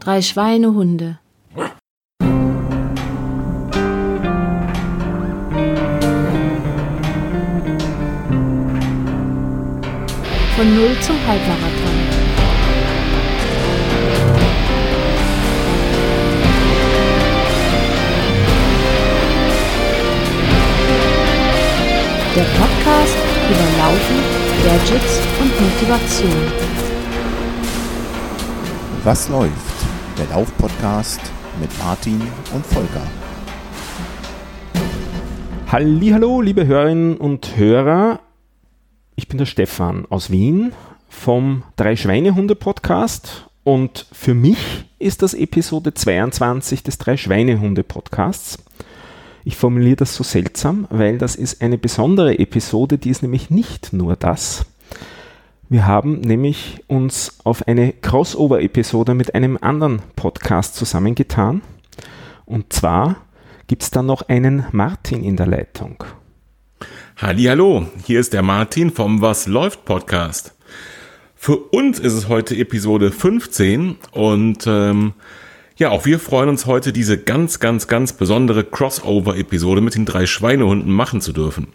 Drei Schweinehunde. Von Null zum Halbmarathon. Der Podcast über Laufen, Gadgets und Motivation. Was läuft? Der Lauf-Podcast mit Martin und Volker. Hallo, liebe Hörerinnen und Hörer. Ich bin der Stefan aus Wien vom Drei Schweinehunde Podcast und für mich ist das Episode 22 des Drei Schweinehunde Podcasts. Ich formuliere das so seltsam, weil das ist eine besondere Episode, die ist nämlich nicht nur das. Wir haben nämlich uns auf eine Crossover-Episode mit einem anderen Podcast zusammengetan. Und zwar gibt es da noch einen Martin in der Leitung. Hallo, hier ist der Martin vom Was läuft Podcast. Für uns ist es heute Episode 15 und ähm, ja, auch wir freuen uns heute, diese ganz, ganz, ganz besondere Crossover-Episode mit den drei Schweinehunden machen zu dürfen.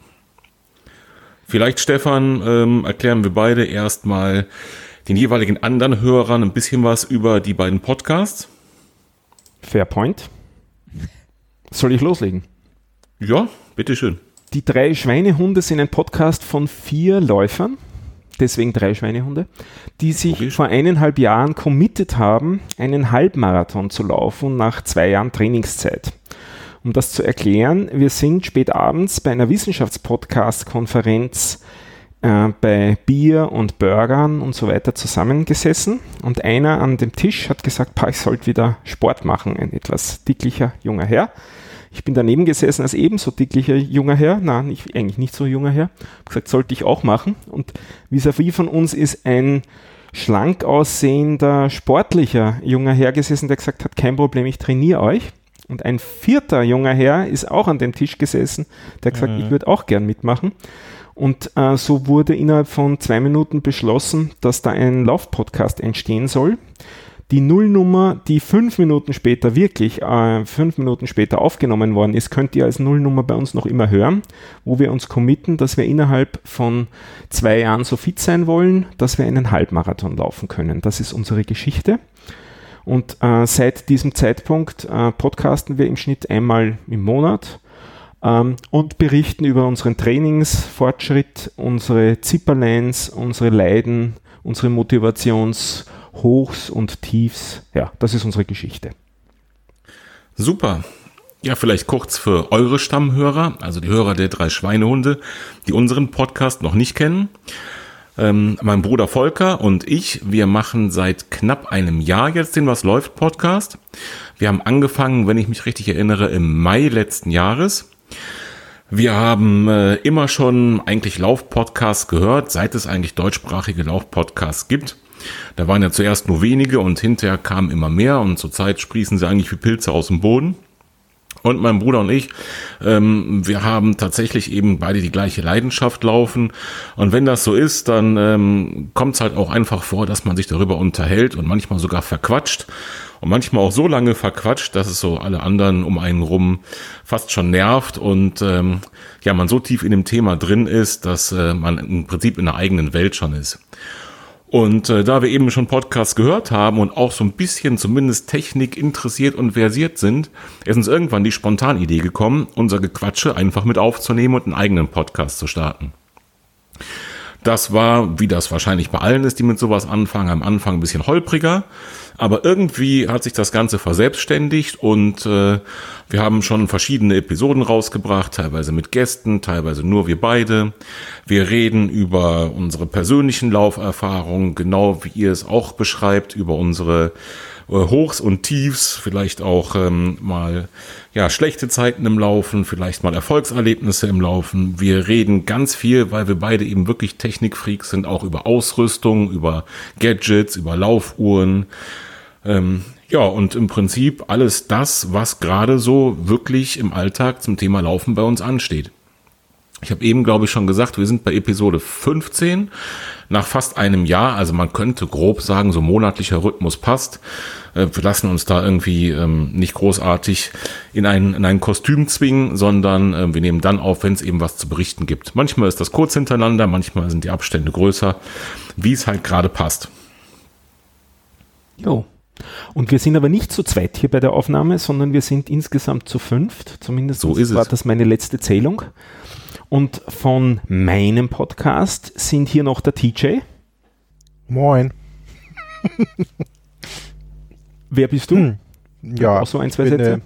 Vielleicht, Stefan, ähm, erklären wir beide erstmal den jeweiligen anderen Hörern ein bisschen was über die beiden Podcasts. Fair point. Soll ich loslegen? Ja, bitteschön. Die drei Schweinehunde sind ein Podcast von vier Läufern, deswegen drei Schweinehunde, die sich Logisch. vor eineinhalb Jahren committed haben, einen Halbmarathon zu laufen nach zwei Jahren Trainingszeit. Um das zu erklären, wir sind spät abends bei einer Wissenschaftspodcast-Konferenz äh, bei Bier und Burgern und so weiter zusammengesessen und einer an dem Tisch hat gesagt, "Pa, ich sollte wieder Sport machen, ein etwas dicklicher junger Herr. Ich bin daneben gesessen als ebenso dicklicher junger Herr, nein, nicht, eigentlich nicht so junger Herr, hab gesagt, sollte ich auch machen. Und vis-à-vis von uns ist ein schlank aussehender, sportlicher junger Herr gesessen, der gesagt hat, kein Problem, ich trainiere euch. Und ein vierter junger Herr ist auch an dem Tisch gesessen, der hat gesagt, ich würde auch gern mitmachen. Und äh, so wurde innerhalb von zwei Minuten beschlossen, dass da ein Laufpodcast entstehen soll. Die Nullnummer, die fünf Minuten später wirklich, äh, fünf Minuten später aufgenommen worden ist, könnt ihr als Nullnummer bei uns noch immer hören, wo wir uns committen, dass wir innerhalb von zwei Jahren so fit sein wollen, dass wir einen Halbmarathon laufen können. Das ist unsere Geschichte. Und äh, seit diesem Zeitpunkt äh, podcasten wir im Schnitt einmal im Monat ähm, und berichten über unseren Trainingsfortschritt, unsere Zipperlines, unsere Leiden, unsere Motivationshochs und Tiefs. Ja, das ist unsere Geschichte. Super. Ja, vielleicht kurz für eure Stammhörer, also die Hörer der drei Schweinehunde, die unseren Podcast noch nicht kennen. Ähm, mein Bruder Volker und ich, wir machen seit knapp einem Jahr jetzt den Was läuft Podcast. Wir haben angefangen, wenn ich mich richtig erinnere, im Mai letzten Jahres. Wir haben äh, immer schon eigentlich Laufpodcasts gehört, seit es eigentlich deutschsprachige Laufpodcasts gibt. Da waren ja zuerst nur wenige und hinterher kamen immer mehr und zurzeit sprießen sie eigentlich wie Pilze aus dem Boden. Und mein Bruder und ich, ähm, wir haben tatsächlich eben beide die gleiche Leidenschaft laufen. Und wenn das so ist, dann ähm, kommt es halt auch einfach vor, dass man sich darüber unterhält und manchmal sogar verquatscht. Und manchmal auch so lange verquatscht, dass es so alle anderen um einen rum fast schon nervt und ähm, ja, man so tief in dem Thema drin ist, dass äh, man im Prinzip in der eigenen Welt schon ist. Und äh, da wir eben schon Podcasts gehört haben und auch so ein bisschen zumindest Technik interessiert und versiert sind, ist uns irgendwann die Spontanidee gekommen, unser Gequatsche einfach mit aufzunehmen und einen eigenen Podcast zu starten. Das war, wie das wahrscheinlich bei allen ist, die mit sowas anfangen, am Anfang ein bisschen holpriger. Aber irgendwie hat sich das Ganze verselbstständigt und äh, wir haben schon verschiedene Episoden rausgebracht, teilweise mit Gästen, teilweise nur wir beide. Wir reden über unsere persönlichen Lauferfahrungen, genau wie ihr es auch beschreibt, über unsere äh, Hochs und Tiefs, vielleicht auch ähm, mal ja schlechte Zeiten im Laufen, vielleicht mal Erfolgserlebnisse im Laufen. Wir reden ganz viel, weil wir beide eben wirklich Technikfreaks sind, auch über Ausrüstung, über Gadgets, über Laufuhren. Ähm, ja, und im Prinzip alles das, was gerade so wirklich im Alltag zum Thema Laufen bei uns ansteht. Ich habe eben, glaube ich, schon gesagt, wir sind bei Episode 15 nach fast einem Jahr. Also man könnte grob sagen, so monatlicher Rhythmus passt. Äh, wir lassen uns da irgendwie ähm, nicht großartig in ein, in ein Kostüm zwingen, sondern äh, wir nehmen dann auf, wenn es eben was zu berichten gibt. Manchmal ist das kurz hintereinander, manchmal sind die Abstände größer, wie es halt gerade passt. Jo. Und wir sind aber nicht zu zweit hier bei der Aufnahme, sondern wir sind insgesamt zu fünft. Zumindest so war das meine letzte Zählung. Und von meinem Podcast sind hier noch der TJ. Moin. Wer bist du? Hm. Ja, auch so ein, zwei bin, Sätze.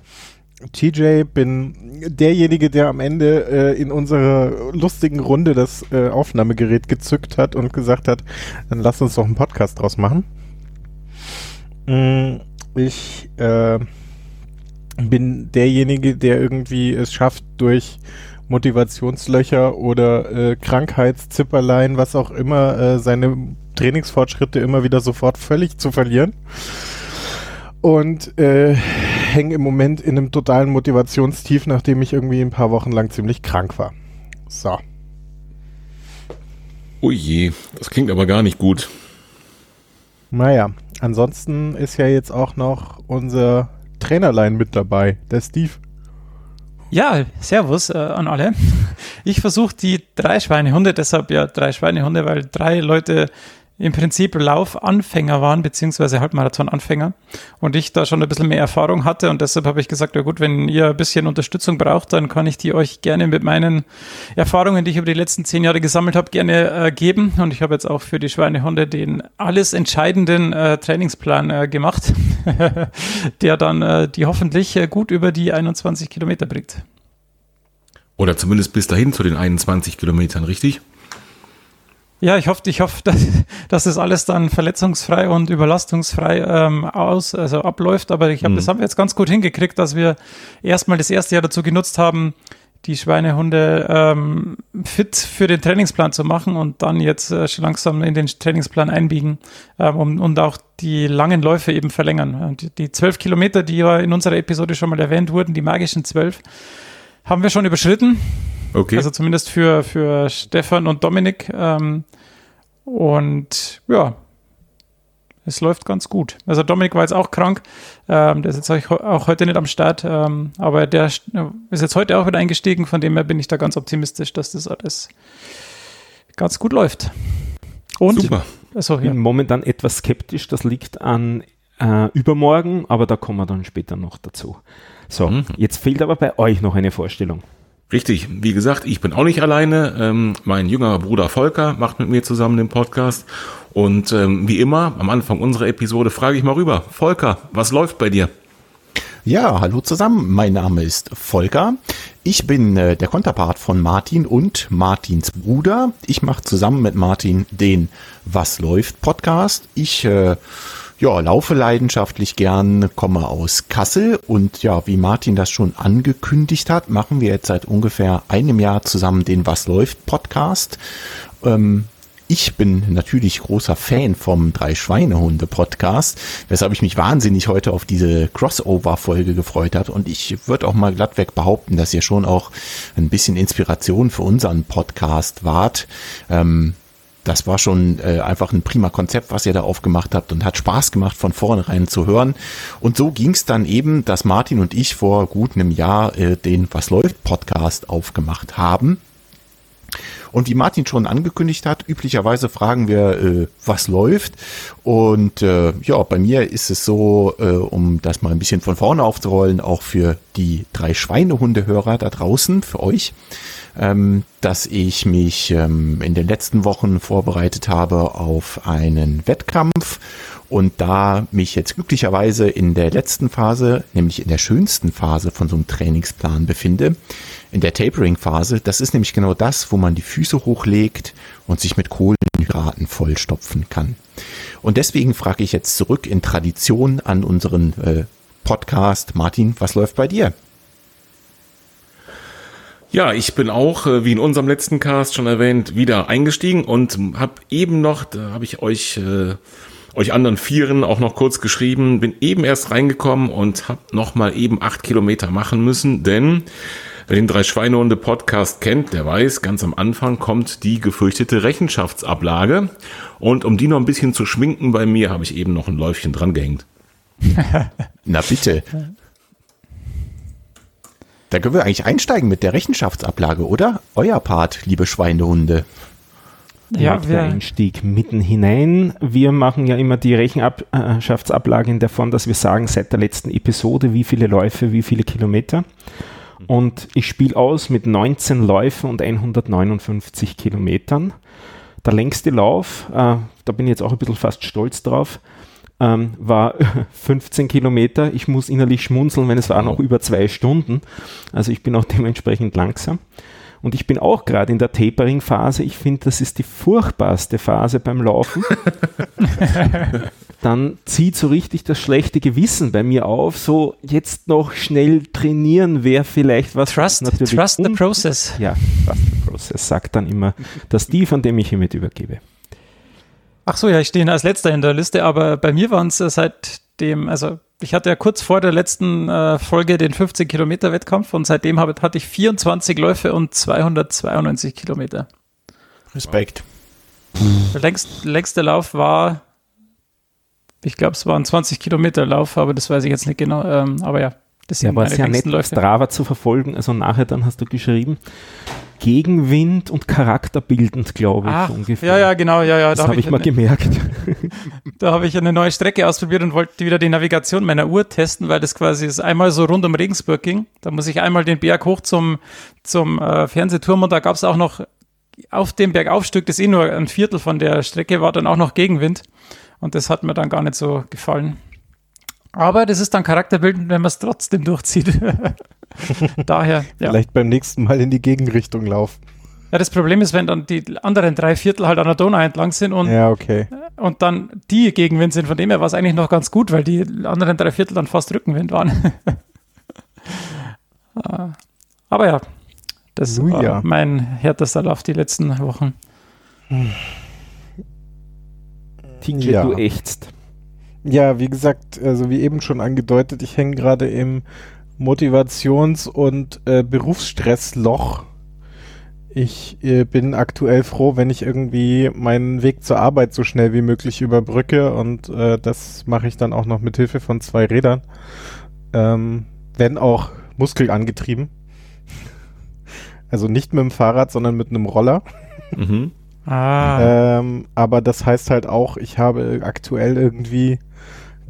Äh, TJ, bin derjenige, der am Ende äh, in unserer lustigen Runde das äh, Aufnahmegerät gezückt hat und gesagt hat, dann lass uns doch einen Podcast draus machen. Mm, ich äh, bin derjenige, der irgendwie es schafft, durch Motivationslöcher oder äh, Krankheitszipperlein, was auch immer, äh, seine Trainingsfortschritte immer wieder sofort völlig zu verlieren. Und äh, hänge im Moment in einem totalen Motivationstief, nachdem ich irgendwie ein paar Wochen lang ziemlich krank war. So. Je, das klingt aber gar nicht gut. Naja, ansonsten ist ja jetzt auch noch unser Trainerlein mit dabei, der Steve. Ja, Servus äh, an alle. Ich versuche die drei Schweinehunde, deshalb ja drei Schweinehunde, weil drei Leute im Prinzip Laufanfänger waren, beziehungsweise Halbmarathon-Anfänger und ich da schon ein bisschen mehr Erfahrung hatte und deshalb habe ich gesagt, ja gut, wenn ihr ein bisschen Unterstützung braucht, dann kann ich die euch gerne mit meinen Erfahrungen, die ich über die letzten zehn Jahre gesammelt habe, gerne äh, geben und ich habe jetzt auch für die Schweinehunde den alles entscheidenden äh, Trainingsplan äh, gemacht, der dann äh, die hoffentlich äh, gut über die 21 Kilometer bringt. Oder zumindest bis dahin zu den 21 Kilometern, richtig? Ja, ich hoffe, ich hoffe, dass, dass es alles dann verletzungsfrei und überlastungsfrei ähm, aus, also abläuft. Aber ich glaube, mhm. das haben wir jetzt ganz gut hingekriegt, dass wir erstmal das erste Jahr dazu genutzt haben, die Schweinehunde ähm, fit für den Trainingsplan zu machen und dann jetzt äh, schon langsam in den Trainingsplan einbiegen ähm, um, und auch die langen Läufe eben verlängern. Die zwölf Kilometer, die ja in unserer Episode schon mal erwähnt wurden, die magischen zwölf, haben wir schon überschritten. Okay. Also zumindest für, für Stefan und Dominik. Ähm, und ja, es läuft ganz gut. Also Dominik war jetzt auch krank. Ähm, der ist jetzt auch heute nicht am Start. Ähm, aber der ist jetzt heute auch wieder eingestiegen. Von dem her bin ich da ganz optimistisch, dass das alles ganz gut läuft. Und Super. Also, ja. bin momentan etwas skeptisch. Das liegt an äh, übermorgen, aber da kommen wir dann später noch dazu. So, mhm. jetzt fehlt aber bei euch noch eine Vorstellung. Richtig, wie gesagt, ich bin auch nicht alleine. Ähm, mein jüngerer Bruder Volker macht mit mir zusammen den Podcast. Und ähm, wie immer, am Anfang unserer Episode frage ich mal rüber. Volker, was läuft bei dir? Ja, hallo zusammen. Mein Name ist Volker. Ich bin äh, der Konterpart von Martin und Martins Bruder. Ich mache zusammen mit Martin den Was läuft Podcast. Ich äh, ja, laufe leidenschaftlich gern, komme aus Kassel und ja, wie Martin das schon angekündigt hat, machen wir jetzt seit ungefähr einem Jahr zusammen den Was läuft Podcast. Ähm, ich bin natürlich großer Fan vom Drei Schweinehunde Podcast, weshalb ich mich wahnsinnig heute auf diese Crossover-Folge gefreut hat. Und ich würde auch mal glattweg behaupten, dass ihr schon auch ein bisschen Inspiration für unseren Podcast wart. Ähm, das war schon äh, einfach ein prima Konzept, was ihr da aufgemacht habt und hat Spaß gemacht, von vornherein zu hören. Und so ging es dann eben, dass Martin und ich vor gut einem Jahr äh, den Was läuft Podcast aufgemacht haben. Und wie Martin schon angekündigt hat, üblicherweise fragen wir, äh, was läuft. Und äh, ja, bei mir ist es so, äh, um das mal ein bisschen von vorne aufzurollen, auch für die drei Schweinehundehörer da draußen, für euch ähm, dass ich mich ähm, in den letzten Wochen vorbereitet habe auf einen Wettkampf und da mich jetzt glücklicherweise in der letzten Phase, nämlich in der schönsten Phase von so einem Trainingsplan befinde, in der Tapering-Phase, das ist nämlich genau das, wo man die Füße hochlegt und sich mit Kohlenhydraten vollstopfen kann. Und deswegen frage ich jetzt zurück in Tradition an unseren äh, Podcast. Martin, was läuft bei dir? Ja, ich bin auch, äh, wie in unserem letzten Cast schon erwähnt, wieder eingestiegen und habe eben noch, da habe ich euch, äh, euch anderen Vieren auch noch kurz geschrieben, bin eben erst reingekommen und habe noch mal eben acht Kilometer machen müssen, denn Wer den Drei-Schweinehunde-Podcast kennt, der weiß, ganz am Anfang kommt die gefürchtete Rechenschaftsablage. Und um die noch ein bisschen zu schminken bei mir, habe ich eben noch ein Läufchen dran gehängt. Na bitte. Da können wir eigentlich einsteigen mit der Rechenschaftsablage, oder? Euer Part, liebe Schweinehunde. Ja, der Einstieg mitten hinein. Wir machen ja immer die Rechenschaftsablage in der Form, dass wir sagen, seit der letzten Episode, wie viele Läufe, wie viele Kilometer. Und ich spiele aus mit 19 Läufen und 159 Kilometern. Der längste Lauf, äh, da bin ich jetzt auch ein bisschen fast stolz drauf, ähm, war 15 Kilometer. Ich muss innerlich schmunzeln, wenn es war noch über zwei Stunden. Also ich bin auch dementsprechend langsam. Und ich bin auch gerade in der Tapering-Phase. Ich finde, das ist die furchtbarste Phase beim Laufen. Dann zieht so richtig das schlechte Gewissen bei mir auf. So jetzt noch schnell trainieren wäre vielleicht was. Trust, trust the process. Ja, trust the process, sagt dann immer der Steve, an dem ich hiermit übergebe. Ach so, ja, ich stehe als letzter in der Liste, aber bei mir waren es seitdem, also ich hatte ja kurz vor der letzten äh, Folge den 15 Kilometer Wettkampf und seitdem habe, hatte ich 24 Läufe und 292 Kilometer. Respekt. Der längst, längste Lauf war, ich glaube, es war ein 20 Kilometer Lauf, aber das weiß ich jetzt nicht genau. Ähm, aber ja, das sind ja, aber sehr nett, Läufe. Strava zu verfolgen. Also nachher dann hast du geschrieben, Gegenwind und charakterbildend, glaube ich, Ach, ungefähr. Ja, ja, genau, ja, ja. Das da habe hab ich, ich mal gemerkt. da habe ich eine neue Strecke ausprobiert und wollte wieder die Navigation meiner Uhr testen, weil das quasi ist einmal so rund um Regensburg ging. Da muss ich einmal den Berg hoch zum, zum äh, Fernsehturm und da gab es auch noch auf dem Bergaufstück, das eh nur ein Viertel von der Strecke war, dann auch noch Gegenwind. Und das hat mir dann gar nicht so gefallen. Aber das ist dann charakterbildend, wenn man es trotzdem durchzieht. Daher. Ja. Vielleicht beim nächsten Mal in die Gegenrichtung laufen. Ja, das Problem ist, wenn dann die anderen drei Viertel halt an der Donau entlang sind und, ja, okay. und dann die Gegenwind sind. Von dem her war es eigentlich noch ganz gut, weil die anderen drei Viertel dann fast Rückenwind waren. Aber ja, das Nun, war ja. mein härtester Lauf die letzten Wochen. TJ, ja. du ächzt. Ja, wie gesagt, also wie eben schon angedeutet, ich hänge gerade im Motivations- und äh, Berufsstressloch. Ich äh, bin aktuell froh, wenn ich irgendwie meinen Weg zur Arbeit so schnell wie möglich überbrücke und äh, das mache ich dann auch noch mit Hilfe von zwei Rädern, ähm, wenn auch muskelangetrieben. Also nicht mit dem Fahrrad, sondern mit einem Roller. Mhm. Ah. Ähm, aber das heißt halt auch, ich habe aktuell irgendwie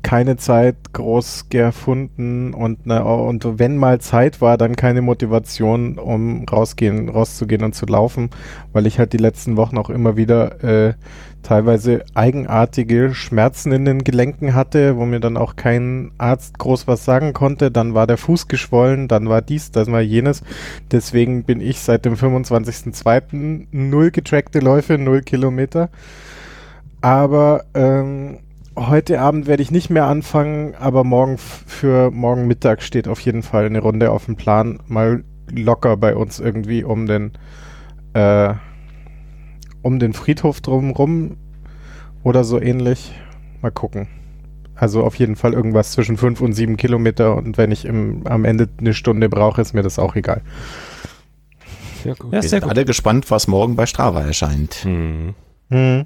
keine Zeit groß gefunden und, ne, und wenn mal Zeit war, dann keine Motivation, um rausgehen, rauszugehen und zu laufen, weil ich halt die letzten Wochen auch immer wieder äh, teilweise eigenartige Schmerzen in den Gelenken hatte, wo mir dann auch kein Arzt groß was sagen konnte. Dann war der Fuß geschwollen, dann war dies, dann war jenes. Deswegen bin ich seit dem 25.02. null getrackte Läufe, null Kilometer. Aber ähm, Heute Abend werde ich nicht mehr anfangen, aber morgen für morgen Mittag steht auf jeden Fall eine Runde auf dem Plan. Mal locker bei uns irgendwie um den äh, um den Friedhof drumherum oder so ähnlich. Mal gucken. Also auf jeden Fall irgendwas zwischen fünf und sieben Kilometer und wenn ich im, am Ende eine Stunde brauche, ist mir das auch egal. Sehr gut. Ja, sehr gut. alle gespannt, was morgen bei Strava erscheint. Hm. Hm.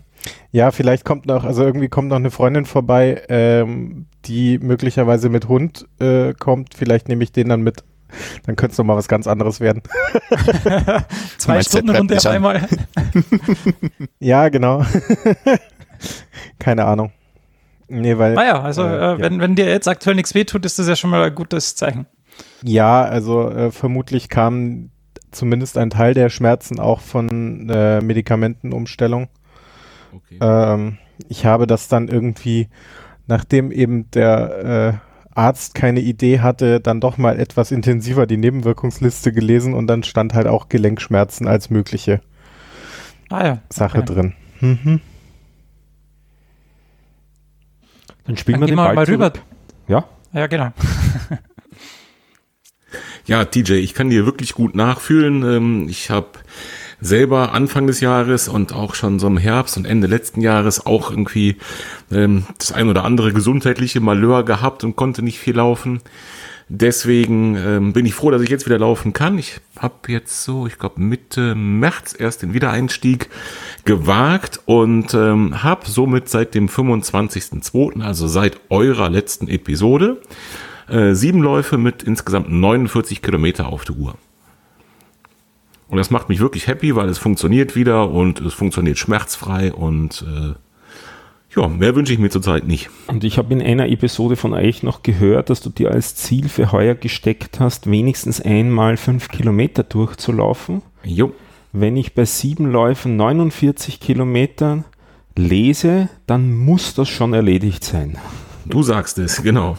Ja, vielleicht kommt noch, also irgendwie kommt noch eine Freundin vorbei, ähm, die möglicherweise mit Hund äh, kommt. Vielleicht nehme ich den dann mit. Dann könnte es noch mal was ganz anderes werden. Zwei Stunden Runde auf einmal. ja, genau. Keine Ahnung. Nee, weil. Naja, also äh, äh, wenn, wenn dir jetzt aktuell nichts wehtut, ist das ja schon mal ein gutes Zeichen. Ja, also äh, vermutlich kam zumindest ein Teil der Schmerzen auch von äh, Medikamentenumstellung. Okay. Ähm, ich habe das dann irgendwie, nachdem eben der äh, Arzt keine Idee hatte, dann doch mal etwas intensiver die Nebenwirkungsliste gelesen und dann stand halt auch Gelenkschmerzen als mögliche ah ja, Sache okay. drin. Mhm. Dann spielen dann wir den Ball mal rüber. Ja? Ja, genau. ja, TJ, ich kann dir wirklich gut nachfühlen. Ähm, ich habe selber Anfang des Jahres und auch schon so im Herbst und Ende letzten Jahres auch irgendwie ähm, das ein oder andere gesundheitliche Malheur gehabt und konnte nicht viel laufen. Deswegen ähm, bin ich froh, dass ich jetzt wieder laufen kann. Ich habe jetzt so, ich glaube Mitte März erst den Wiedereinstieg gewagt und ähm, habe somit seit dem 25.02., also seit eurer letzten Episode, äh, sieben Läufe mit insgesamt 49 Kilometer auf der Uhr. Und das macht mich wirklich happy, weil es funktioniert wieder und es funktioniert schmerzfrei und äh, ja, mehr wünsche ich mir zurzeit nicht. Und ich habe in einer Episode von euch noch gehört, dass du dir als Ziel für heuer gesteckt hast, wenigstens einmal fünf Kilometer durchzulaufen. Jo. Wenn ich bei sieben Läufen 49 Kilometern lese, dann muss das schon erledigt sein. Du sagst es, genau.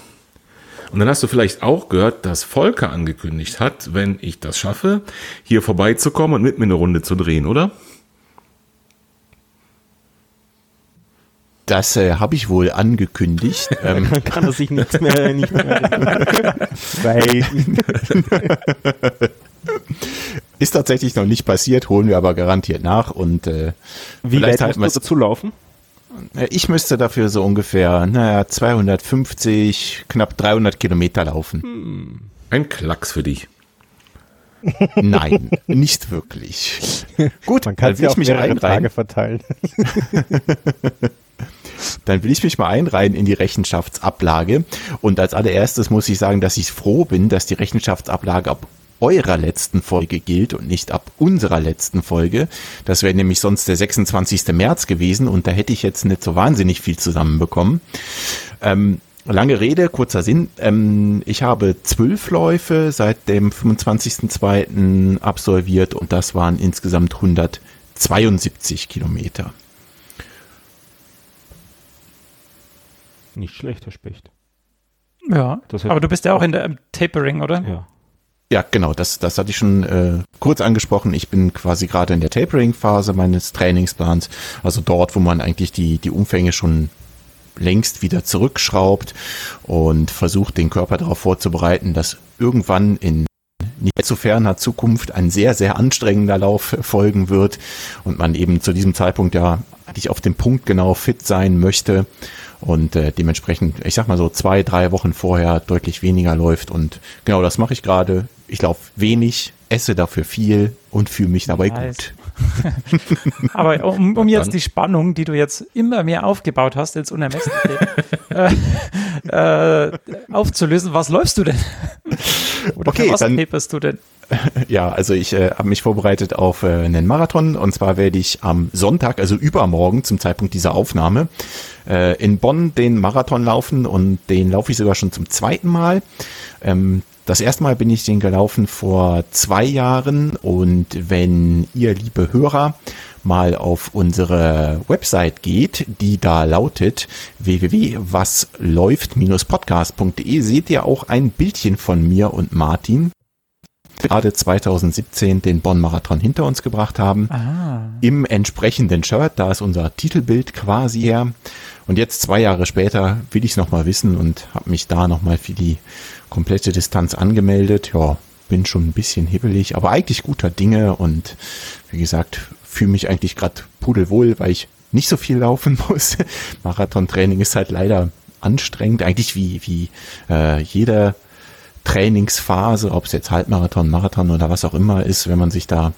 Und dann hast du vielleicht auch gehört, dass Volker angekündigt hat, wenn ich das schaffe, hier vorbeizukommen und mit mir eine Runde zu drehen, oder? Das äh, habe ich wohl angekündigt. ähm, Dann kann er sich nichts mehr, nicht mehr ist tatsächlich noch nicht passiert, holen wir aber garantiert nach. Und äh, wie Vielleicht weit halten musst du dazu laufen? Ich müsste dafür so ungefähr, naja, 250, knapp 300 Kilometer laufen. Ein Klacks für dich. Nein, nicht wirklich. Gut, Man kann dann es will ja ich auf mich mehrere einreihen. Tage verteilen. Dann will ich mich mal einreihen in die Rechenschaftsablage. Und als allererstes muss ich sagen, dass ich froh bin, dass die Rechenschaftsablage ab eurer letzten Folge gilt und nicht ab unserer letzten Folge. Das wäre nämlich sonst der 26. März gewesen und da hätte ich jetzt nicht so wahnsinnig viel zusammenbekommen. Ähm, lange Rede, kurzer Sinn. Ähm, ich habe zwölf Läufe seit dem 25.02. absolviert und das waren insgesamt 172 Kilometer. Nicht schlecht, Herr Specht. Ja, aber du bist ja auch in der im Tapering, oder? Ja. Ja, genau, das, das hatte ich schon äh, kurz angesprochen. Ich bin quasi gerade in der Tapering-Phase meines Trainingsplans, also dort, wo man eigentlich die, die Umfänge schon längst wieder zurückschraubt und versucht, den Körper darauf vorzubereiten, dass irgendwann in nicht allzu ferner Zukunft ein sehr, sehr anstrengender Lauf folgen wird und man eben zu diesem Zeitpunkt ja eigentlich auf dem Punkt genau fit sein möchte und äh, dementsprechend, ich sag mal so zwei, drei Wochen vorher deutlich weniger läuft und genau das mache ich gerade. Ich laufe wenig, esse dafür viel und fühle mich dabei Nice. gut. Aber um, um jetzt die Spannung, die du jetzt immer mehr aufgebaut hast, ins Unermessliche, äh, äh, aufzulösen, was läufst du denn? Oder Okay, was dann- du denn? Ja, also ich äh, habe mich vorbereitet auf äh, einen Marathon. Und zwar werde ich am Sonntag, also übermorgen zum Zeitpunkt dieser Aufnahme, äh, in Bonn den Marathon laufen. Und den laufe ich sogar schon zum zweiten Mal. Ähm, das erste Mal bin ich den gelaufen vor zwei Jahren. Und wenn ihr, liebe Hörer, mal auf unsere Website geht, die da lautet www.wasläuft-podcast.de, seht ihr auch ein Bildchen von mir und Martin, gerade 2017 den Bonn-Marathon hinter uns gebracht haben. Ah, Im entsprechenden Shirt, da ist unser Titelbild quasi her. Und jetzt zwei Jahre später will ich es nochmal wissen und habe mich da nochmal für die komplette Distanz angemeldet. Ja, bin schon ein bisschen hibbelig, aber eigentlich guter Dinge und wie gesagt, fühle mich eigentlich gerade pudelwohl, weil ich nicht so viel laufen muss. Marathontraining ist halt leider anstrengend, eigentlich wie, wie äh, jeder Trainingsphase, ob es jetzt Halbmarathon, Marathon oder was auch immer ist, wenn man sich da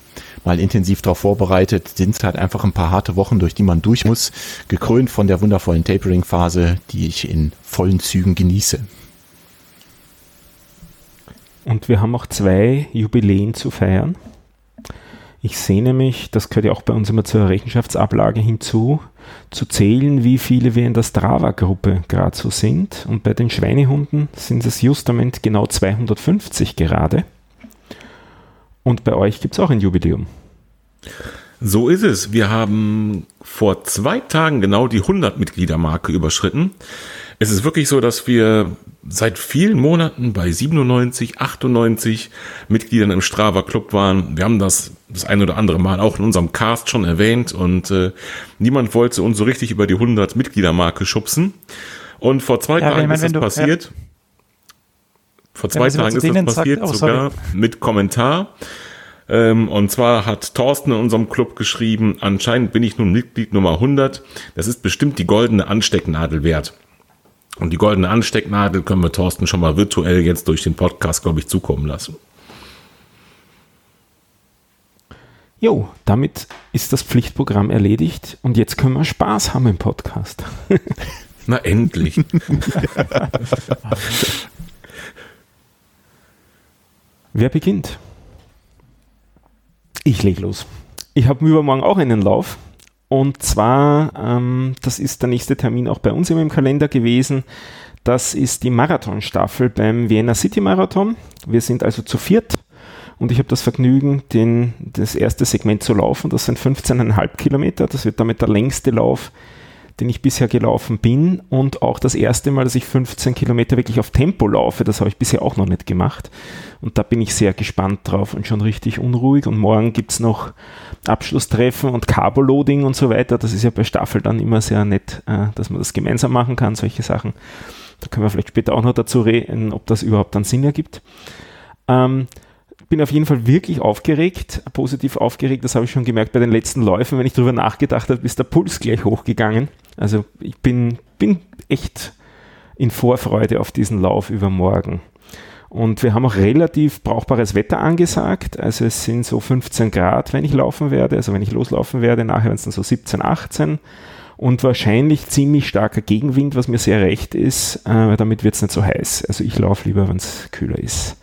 mal intensiv darauf vorbereitet, sind es halt einfach ein paar harte Wochen, durch die man durch muss, gekrönt von der wundervollen Tapering-Phase, die ich in vollen Zügen genieße. Und wir haben auch zwei Jubiläen zu feiern. Ich sehe nämlich, das gehört ja auch bei uns immer zur Rechenschaftsablage hinzu, zu zählen, wie viele wir in der Strava-Gruppe gerade so sind. Und bei den Schweinehunden sind es justament genau 250 gerade. Und bei euch gibt es auch ein Jubiläum. So ist es. Wir haben vor zwei Tagen genau die 100 Mitgliedermarke überschritten. Es ist wirklich so, dass wir seit vielen Monaten bei 97, 98 Mitgliedern im Strava Club waren. Wir haben das das ein oder andere Mal auch in unserem Cast schon erwähnt und äh, niemand wollte uns so richtig über die 100 Mitgliedermarke schubsen. Und vor zwei Ja, Tagen ist das du- passiert. Vor Ja, zwei wenn sie mal Tagen ist das sagt- passiert, oh, sogar mit Kommentar. Ähm, und zwar hat Thorsten in unserem Club geschrieben, anscheinend bin ich nun Mitglied Nummer 100. Das ist bestimmt die goldene Anstecknadel wert. Und die goldene Anstecknadel können wir Thorsten schon mal virtuell jetzt durch den Podcast, glaube ich, zukommen lassen. Jo, damit ist das Pflichtprogramm erledigt und jetzt können wir Spaß haben im Podcast. Na endlich. Wer beginnt? Ich leg los. Ich habe übermorgen auch einen Lauf. Und zwar, ähm, das ist der nächste Termin auch bei uns im Kalender gewesen. Das ist die Marathonstaffel beim Vienna City Marathon. Wir sind also zu viert und ich habe das Vergnügen, den, das erste Segment zu laufen. Das sind 15,5 Kilometer. Das wird damit der längste Lauf den ich bisher gelaufen bin und auch das erste Mal, dass ich 15 Kilometer wirklich auf Tempo laufe. Das habe ich bisher auch noch nicht gemacht. Und da bin ich sehr gespannt drauf und schon richtig unruhig. Und morgen gibt es noch Abschlusstreffen und Carboloading und so weiter. Das ist ja bei Staffel dann immer sehr nett, äh, dass man das gemeinsam machen kann, solche Sachen. Da können wir vielleicht später auch noch dazu reden, ob das überhaupt dann Sinn ergibt. Ähm, bin auf jeden Fall wirklich aufgeregt, positiv aufgeregt. Das habe ich schon gemerkt bei den letzten Läufen. Wenn ich darüber nachgedacht habe, ist der Puls gleich hochgegangen. Also ich bin, bin echt in Vorfreude auf diesen Lauf übermorgen. Und wir haben auch relativ brauchbares Wetter angesagt. Also es sind so 15 Grad, wenn ich laufen werde. Also wenn ich loslaufen werde, nachher werden es dann so 17, 18. Und wahrscheinlich ziemlich starker Gegenwind, was mir sehr recht ist. Äh, damit wird es nicht so heiß. Also ich laufe lieber, wenn es kühler ist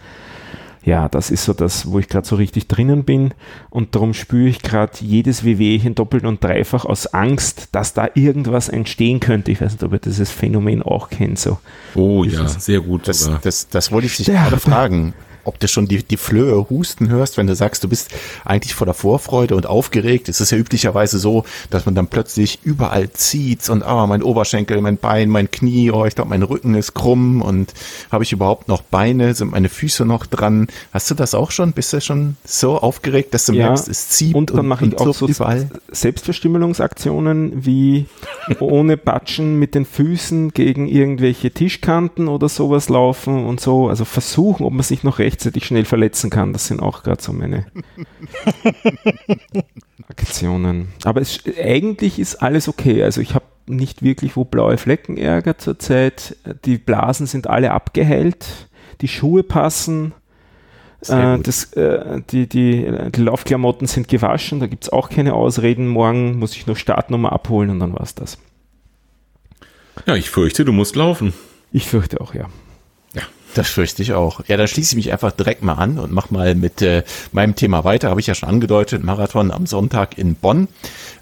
ja, das ist so das, wo ich gerade so richtig drinnen bin und darum spüre ich gerade jedes Wehwehchen doppelt und dreifach aus Angst, dass da irgendwas entstehen könnte. Ich weiß nicht, ob ihr dieses Phänomen auch kennt. So. Oh ja, sehr gut. Das, das, das wollte ich dich gerade fragen ob du schon die, die Flöhe husten hörst, wenn du sagst, du bist eigentlich voller Vorfreude und aufgeregt. Es ist ja üblicherweise so, dass man dann plötzlich überall zieht und ah, mein Oberschenkel, mein Bein, mein Knie, oh, ich glaube, mein Rücken ist krumm und habe ich überhaupt noch Beine, sind meine Füße noch dran? Hast du das auch schon? Bist du schon so aufgeregt, dass du ja, merkst, es zieht und dann mache ich auch so überall? Selbstverstümmelungsaktionen wie ohne Batschen mit den Füßen gegen irgendwelche Tischkanten oder sowas laufen und so, also versuchen, ob man sich noch recht rechtzeitig schnell verletzen kann. Das sind auch gerade so meine Aktionen. Aber es, eigentlich ist alles okay. Also ich habe nicht wirklich wo blaue Flecken ärger zurzeit. Die Blasen sind alle abgeheilt. Die Schuhe passen. Äh, das, äh, die, die, die Laufklamotten sind gewaschen, da gibt es auch keine Ausreden. Morgen muss ich nur Startnummer abholen und dann war es das. Ja, ich fürchte, du musst laufen. Ich fürchte auch, ja. Das fürchte ich auch. Ja, dann schließe ich mich einfach direkt mal an und mach mal mit äh, meinem Thema weiter. Habe ich ja schon angedeutet, Marathon am Sonntag in Bonn.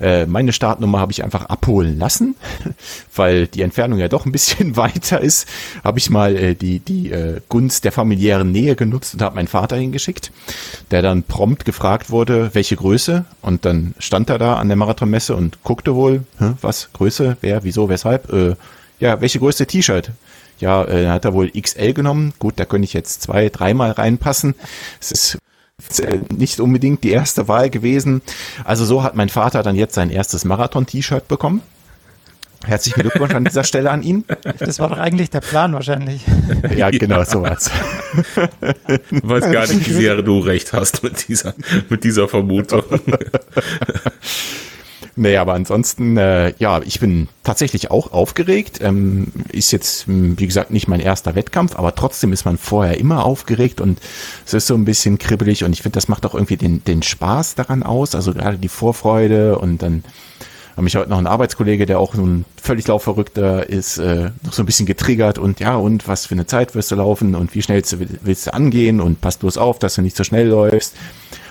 Äh, meine Startnummer habe ich einfach abholen lassen, weil die Entfernung ja doch ein bisschen weiter ist. Habe ich mal äh, die, die äh, Gunst der familiären Nähe genutzt und habe meinen Vater hingeschickt, der dann prompt gefragt wurde, welche Größe. Und dann stand er da an der Marathonmesse und guckte wohl, was, Größe, wer, wieso, weshalb. Äh, ja, welche größte T-Shirt? Ja, äh, hat er wohl XL genommen. Gut, da könnte ich jetzt zwei, dreimal reinpassen. Es ist äh, nicht unbedingt die erste Wahl gewesen. Also so hat mein Vater dann jetzt sein erstes Marathon-T-Shirt bekommen. Herzlichen Glückwunsch an dieser Stelle an ihn. Das war doch eigentlich der Plan wahrscheinlich. Ja, genau, sowas. Ich weiß gar nicht, wie sehr du recht hast mit dieser, mit dieser Vermutung. Nee, aber ansonsten, äh, ja, ich bin tatsächlich auch aufgeregt. Ähm, ist jetzt, hm, wie gesagt, nicht mein erster Wettkampf, aber trotzdem ist man vorher immer aufgeregt und es ist so ein bisschen kribbelig und ich finde, das macht auch irgendwie den, den Spaß daran aus, also gerade die Vorfreude und dann habe mich heute noch ein Arbeitskollege, der auch nun völlig laufverrückter ist, äh, noch so ein bisschen getriggert und ja, und was für eine Zeit wirst du laufen und wie schnell willst du angehen und passt bloß auf, dass du nicht so schnell läufst.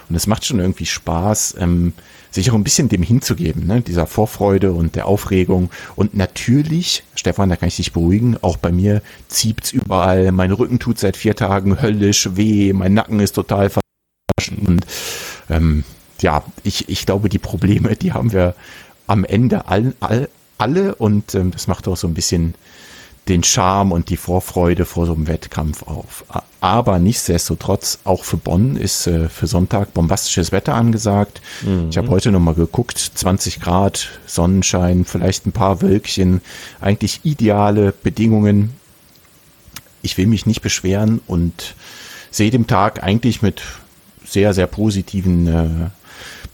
Und es macht schon irgendwie Spaß, ähm, sich auch ein bisschen dem hinzugeben, ne? dieser Vorfreude und der Aufregung. Und natürlich, Stefan, da kann ich dich beruhigen, auch bei mir ziebt's überall, mein Rücken tut seit vier Tagen höllisch weh, mein Nacken ist total verwaschen und ähm, ja, ich, ich glaube, die Probleme, die haben wir am Ende all, all, alle und ähm, das macht auch so ein bisschen den Charme und die Vorfreude vor so einem Wettkampf auf. Aber nichtsdestotrotz, auch für Bonn ist äh, für Sonntag bombastisches Wetter angesagt. Mhm. Ich habe heute nochmal geguckt, 20 Grad, Sonnenschein, vielleicht ein paar Wölkchen, eigentlich ideale Bedingungen. Ich will mich nicht beschweren und sehe dem Tag eigentlich mit sehr, sehr positiven äh,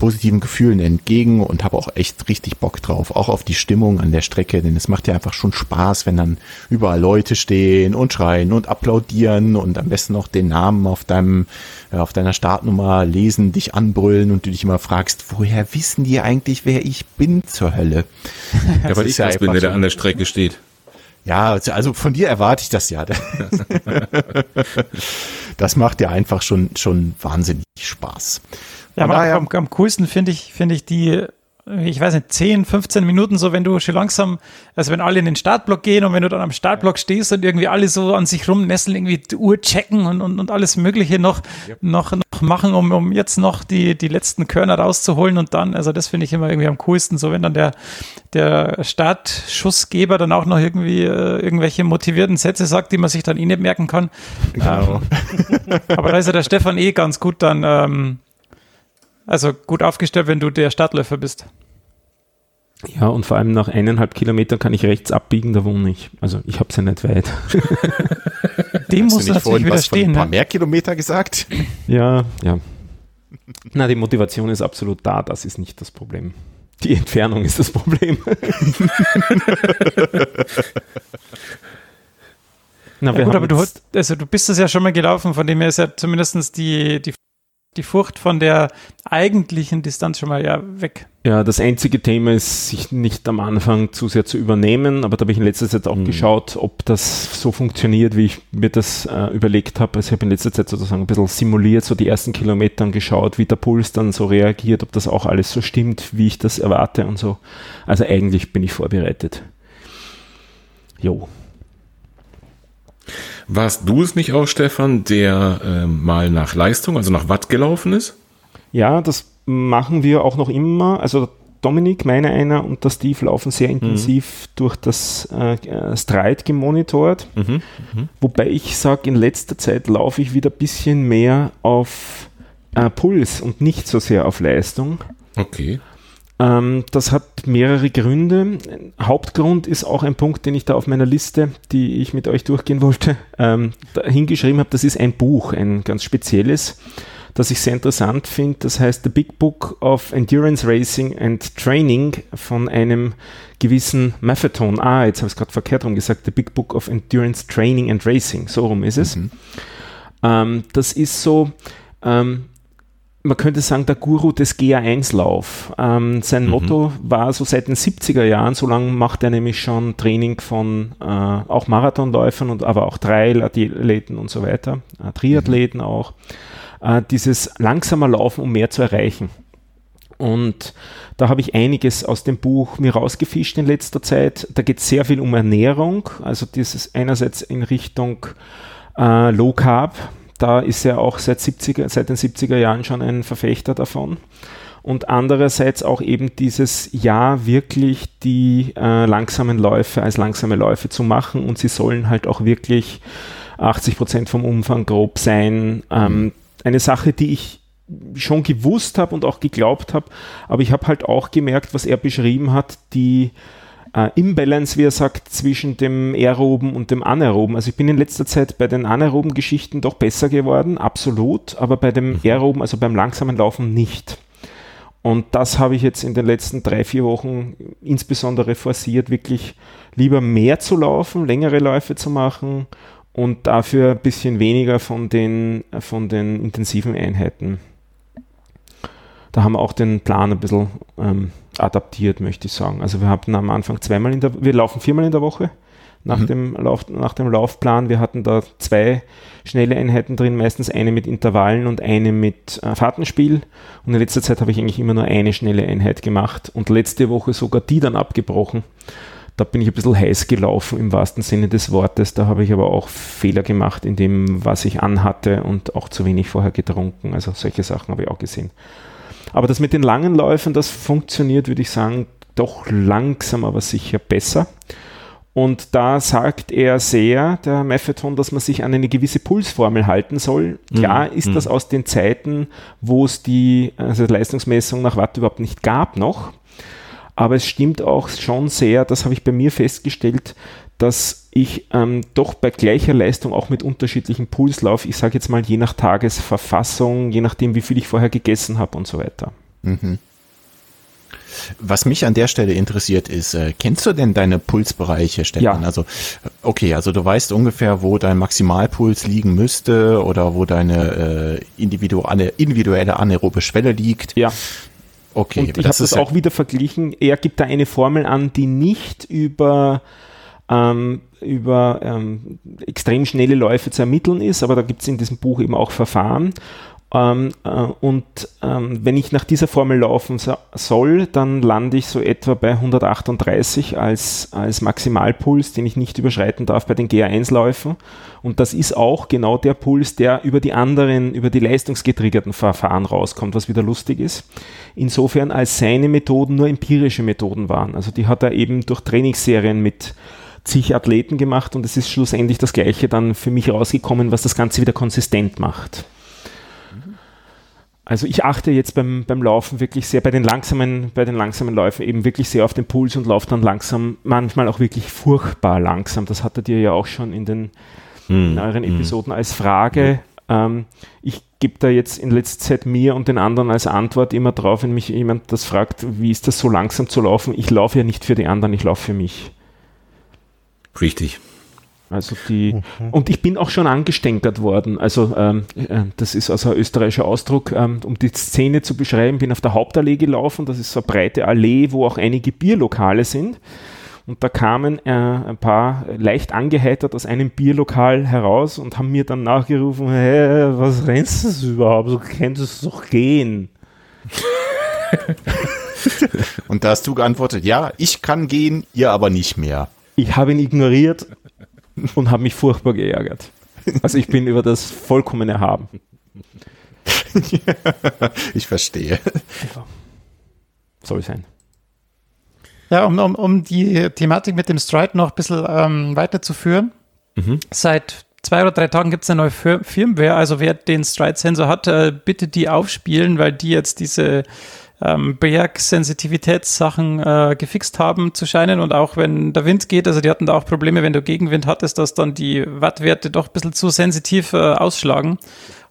positiven Gefühlen entgegen und habe auch echt richtig Bock drauf, auch auf die Stimmung an der Strecke, denn es macht ja einfach schon Spaß, wenn dann überall Leute stehen und schreien und applaudieren und am besten noch den Namen auf deinem äh, auf deiner Startnummer lesen, dich anbrüllen und du dich immer fragst, woher wissen die eigentlich, wer ich bin zur Hölle? Ja, weil ich das bin, der da an der Strecke steht. Ja, also von dir erwarte ich das ja. Das macht ja einfach schon, schon wahnsinnig Spaß. Ja, aber am, am coolsten finde ich, finde ich die ich weiß nicht, 10, 15 Minuten, so wenn du schon langsam, also wenn alle in den Startblock gehen und wenn du dann am Startblock stehst und irgendwie alle so an sich rumnesseln, irgendwie die Uhr checken und, und, und alles Mögliche noch, ja. noch, noch machen, um, um jetzt noch die, die letzten Körner rauszuholen und dann, also das finde ich immer irgendwie am coolsten, so wenn dann der, der Startschussgeber dann auch noch irgendwie äh, irgendwelche motivierten Sätze sagt, die man sich dann eh nicht merken kann. Genau. Ähm, aber da ist ja der Stefan eh ganz gut dann, ähm, also gut aufgestellt, wenn du der Stadtläufer bist. Ja, und vor allem nach eineinhalb Kilometern kann ich rechts abbiegen, da wohne ich. Also ich habe es ja nicht weit. Dem musst du natürlich widerstehen. Ein paar ne? mehr Kilometer gesagt? Ja, ja. Na, die Motivation ist absolut da, das ist nicht das Problem. Die Entfernung ist das Problem. Na, ja, gut, aber du, hast, also du bist das ja schon mal gelaufen, von dem her ist ja zumindest die, die die Furcht von der eigentlichen Distanz schon mal ja weg. Ja, das einzige Thema ist, sich nicht am Anfang zu sehr zu übernehmen, aber da habe ich in letzter Zeit auch mhm. geschaut, ob das so funktioniert, wie ich mir das äh, überlegt habe. Also ich habe in letzter Zeit sozusagen ein bisschen simuliert, so die ersten Kilometer geschaut, wie der Puls dann so reagiert, ob das auch alles so stimmt, wie ich das erwarte und so. Also eigentlich bin ich vorbereitet. Jo. Warst du es nicht auch, Stefan, der äh, mal nach Leistung, also nach Watt gelaufen ist? Ja, das machen wir auch noch immer. Also Dominik, meine einer und der Steve laufen sehr mhm. intensiv mhm. durch das äh, äh, Stride gemonitort. Mhm. Mhm. Wobei ich sage, in letzter Zeit laufe ich wieder ein bisschen mehr auf äh, Puls und nicht so sehr auf Leistung. Okay. Ähm, das hat mehrere Gründe. Hauptgrund ist auch ein Punkt, den ich da auf meiner Liste, die ich mit euch durchgehen wollte, ähm, hingeschrieben habe. Das ist ein Buch, ein ganz spezielles, das ich sehr interessant finde. Das heißt The Big Book of Endurance Racing and Training von einem gewissen Marathon. Ah, jetzt habe ich es gerade verkehrt rum gesagt. The Big Book of Endurance Training and Racing. So rum ist es. Mhm. Ähm, das ist so, ähm, man könnte sagen, der Guru des GA1-Lauf. Ähm, sein mhm. Motto war so seit den 70er Jahren, so lange macht er nämlich schon Training von äh, auch Marathonläufern und aber auch Treilathleten und so weiter, äh, Triathleten mhm. auch, äh, dieses langsamer Laufen, um mehr zu erreichen. Und da habe ich einiges aus dem Buch mir rausgefischt in letzter Zeit. Da geht es sehr viel um Ernährung, also dieses einerseits in Richtung äh, Low Carb, da ist er auch seit, 70er, seit den 70er Jahren schon ein Verfechter davon. Und andererseits auch eben dieses Ja, wirklich die äh, langsamen Läufe als langsame Läufe zu machen und sie sollen halt auch wirklich 80 Prozent vom Umfang grob sein. Ähm, eine Sache, die ich schon gewusst habe und auch geglaubt habe, aber ich habe halt auch gemerkt, was er beschrieben hat, die äh, Imbalance, wie er sagt, zwischen dem aeroben und dem anaeroben. Also ich bin in letzter Zeit bei den anaeroben Geschichten doch besser geworden, absolut, aber bei dem mhm. aeroben, also beim langsamen Laufen nicht. Und das habe ich jetzt in den letzten drei, vier Wochen insbesondere forciert, wirklich lieber mehr zu laufen, längere Läufe zu machen und dafür ein bisschen weniger von den, von den intensiven Einheiten. Da haben wir auch den Plan ein bisschen ähm, adaptiert, möchte ich sagen. Also wir hatten am Anfang zweimal in der, wir laufen viermal in der Woche nach, mhm. dem Lauf, nach dem Laufplan. Wir hatten da zwei schnelle Einheiten drin, meistens eine mit Intervallen und eine mit äh, Fahrtenspiel. Und in letzter Zeit habe ich eigentlich immer nur eine schnelle Einheit gemacht und letzte Woche sogar die dann abgebrochen. Da bin ich ein bisschen heiß gelaufen im wahrsten Sinne des Wortes. Da habe ich aber auch Fehler gemacht in dem, was ich anhatte und auch zu wenig vorher getrunken. Also solche Sachen habe ich auch gesehen. Aber das mit den langen Läufen, das funktioniert, würde ich sagen, doch langsam, aber sicher besser. Und da sagt er sehr, der Methadon, dass man sich an eine gewisse Pulsformel halten soll. Klar mhm. ist mhm. das aus den Zeiten, wo es die also Leistungsmessung nach Watt überhaupt nicht gab noch. Aber es stimmt auch schon sehr, das habe ich bei mir festgestellt, dass ich ähm, doch bei gleicher Leistung auch mit unterschiedlichen Pulslauf, ich sage jetzt mal je nach Tagesverfassung, je nachdem wie viel ich vorher gegessen habe und so weiter. Was mich an der Stelle interessiert ist, äh, kennst du denn deine Pulsbereiche, Stefan? Ja. Also, okay, also du weißt ungefähr, wo dein Maximalpuls liegen müsste oder wo deine äh, individu ane individuelle anaerobe Schwelle liegt. Ja. Okay, Und ich habe das ja- auch wieder verglichen. Er gibt da eine Formel an, die nicht über, ähm, über ähm, extrem schnelle Läufe zu ermitteln ist, aber da gibt es in diesem Buch eben auch Verfahren. Ähm, äh, und ähm, wenn ich nach dieser Formel laufen so, soll, dann lande ich so etwa bei 138 als, als Maximalpuls, den ich nicht überschreiten darf bei den GA1-Läufen. Und das ist auch genau der Puls, der über die anderen, über die leistungsgetriggerten Verfahren rauskommt, was wieder lustig ist. Insofern, als seine Methoden nur empirische Methoden waren. Also die hat er eben durch Trainingsserien mit zig Athleten gemacht und es ist schlussendlich das Gleiche dann für mich rausgekommen, was das Ganze wieder konsistent macht. Also ich achte jetzt beim, beim Laufen wirklich sehr bei den langsamen, bei den langsamen Läufen eben wirklich sehr auf den Puls und laufe dann langsam, manchmal auch wirklich furchtbar langsam. Das hattet ihr ja auch schon in den in euren Episoden als Frage. Ähm, ich gebe da jetzt in letzter Zeit mir und den anderen als Antwort immer drauf, wenn mich jemand das fragt, wie ist das so langsam zu laufen? Ich laufe ja nicht für die anderen, ich laufe für mich. Richtig. Also die, und ich bin auch schon angestänkert worden. Also ähm, äh, das ist also ein österreichischer Ausdruck, ähm, um die Szene zu beschreiben, bin auf der Hauptallee gelaufen. Das ist so eine breite Allee, wo auch einige Bierlokale sind. Und da kamen äh, ein paar leicht angeheitert aus einem Bierlokal heraus und haben mir dann nachgerufen, hey, was rennst du überhaupt? So könntest du doch gehen. Und da hast du geantwortet, ja, ich kann gehen, ihr aber nicht mehr. Ich habe ihn ignoriert und habe mich furchtbar geärgert. Also ich bin über das vollkommen erhaben. Ich verstehe. Soll sein. Ja, um, um, um die Thematik mit dem Stride noch ein bisschen ähm, weiterzuführen. Seit zwei oder drei Tagen gibt es eine neue Fir Firmware. Also wer den Stride-Sensor hat, äh, bitte die aufspielen, weil die jetzt diese ähm, Bergsensitivitätssachen äh, gefixt haben zu scheinen. Und auch wenn der Wind geht, also die hatten da auch Probleme, wenn du Gegenwind hattest, dass dann die Wattwerte doch ein bisschen zu sensitiv äh, ausschlagen.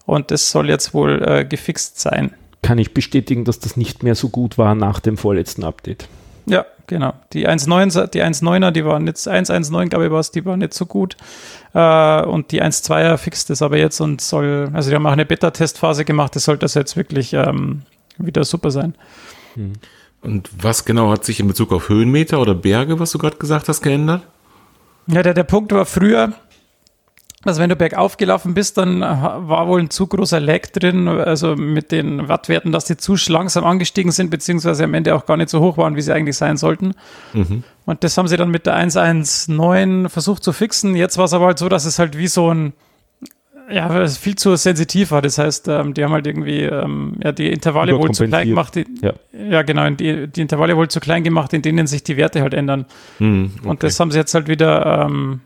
Und das soll jetzt wohl äh, gefixt sein. Kann ich bestätigen, dass das nicht mehr so gut war nach dem vorletzten Update. Ja, genau. Die 1.9er, die 1.9er, die waren jetzt 1.1.9, glaube ich, war es, die waren nicht so gut. Äh, und die 1.2er fixt es aber jetzt und soll, also die haben auch eine Beta-Testphase gemacht, das sollte das jetzt wirklich ähm, wieder super sein. Und was genau hat sich in Bezug auf Höhenmeter oder Berge, was du gerade gesagt hast, geändert? Ja, der, der Punkt war früher, dass wenn du bergauf gelaufen bist, dann war wohl ein zu großer Lag drin, also mit den Wattwerten, dass die zu langsam angestiegen sind, beziehungsweise am Ende auch gar nicht so hoch waren, wie sie eigentlich sein sollten. Und das haben sie dann mit der 1.1.9 versucht zu fixen. Jetzt war es aber halt so, dass es halt wie so ein, ja, es viel zu sensitiv war. Das heißt, ähm, die haben halt irgendwie ähm, ja, die Intervalle wohl zu klein gemacht. Die, Ja. ja, genau, die, die Intervalle wohl zu klein gemacht, in denen sich die Werte halt ändern. Und das haben sie jetzt halt wieder ähm,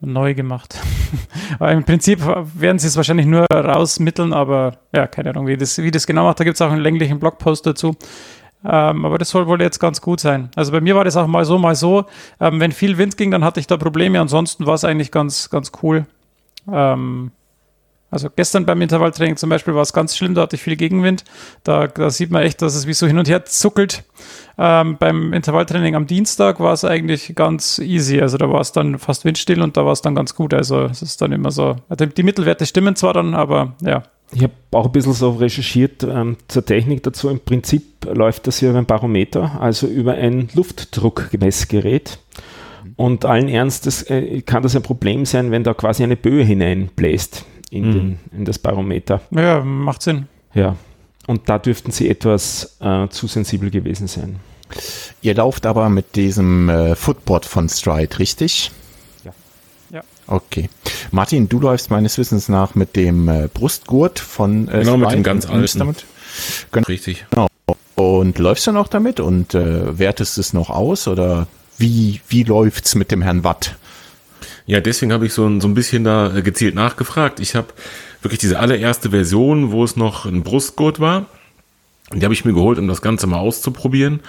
neu gemacht. aber im Prinzip werden sie es wahrscheinlich nur rausmitteln, aber ja, keine Ahnung, wie das, wie das genau macht. Da gibt es auch einen länglichen Blogpost dazu. Ähm, aber das soll wohl jetzt ganz gut sein. Also bei mir war das auch mal so, mal so. Ähm, wenn viel Wind ging, dann hatte ich da Probleme. Ansonsten war es eigentlich ganz, ganz cool. Ähm, also gestern beim Intervalltraining zum Beispiel war es ganz schlimm, da hatte ich viel Gegenwind. Da, da sieht man echt, dass es wie so hin und her zuckelt. Ähm, beim Intervalltraining am Dienstag war es eigentlich ganz easy. Also da war es dann fast windstill und da war es dann ganz gut. Also es ist dann immer so. Also die Mittelwerte stimmen zwar dann, aber ja. Ich habe auch ein bisschen so recherchiert ähm, zur Technik dazu. Im Prinzip läuft das hier über ein Barometer, also über ein Luftdruckmessgerät. Und allen Ernstes äh, kann das ein Problem sein, wenn da quasi eine Böe hineinbläst in, den, in das Barometer. Ja, macht Sinn. Ja. Und da dürften sie etwas äh, zu sensibel gewesen sein. Ihr lauft aber mit diesem äh, Footboard von Stride, richtig? Ja. Ja. Okay. Martin, du läufst meines Wissens nach mit dem äh, Brustgurt von äh, Genau, mit Stride dem ganz alten. Damit, Richtig. und läufst du noch damit und äh, wertest es noch aus oder wie, wie läuft's mit dem Herrn Watt? Ja, deswegen habe ich so, ein- so ein bisschen da äh, gezielt nachgefragt. Ich habe wirklich diese allererste Version, wo es noch ein Brustgurt war. Die habe ich mir geholt, um das Ganze mal auszuprobieren.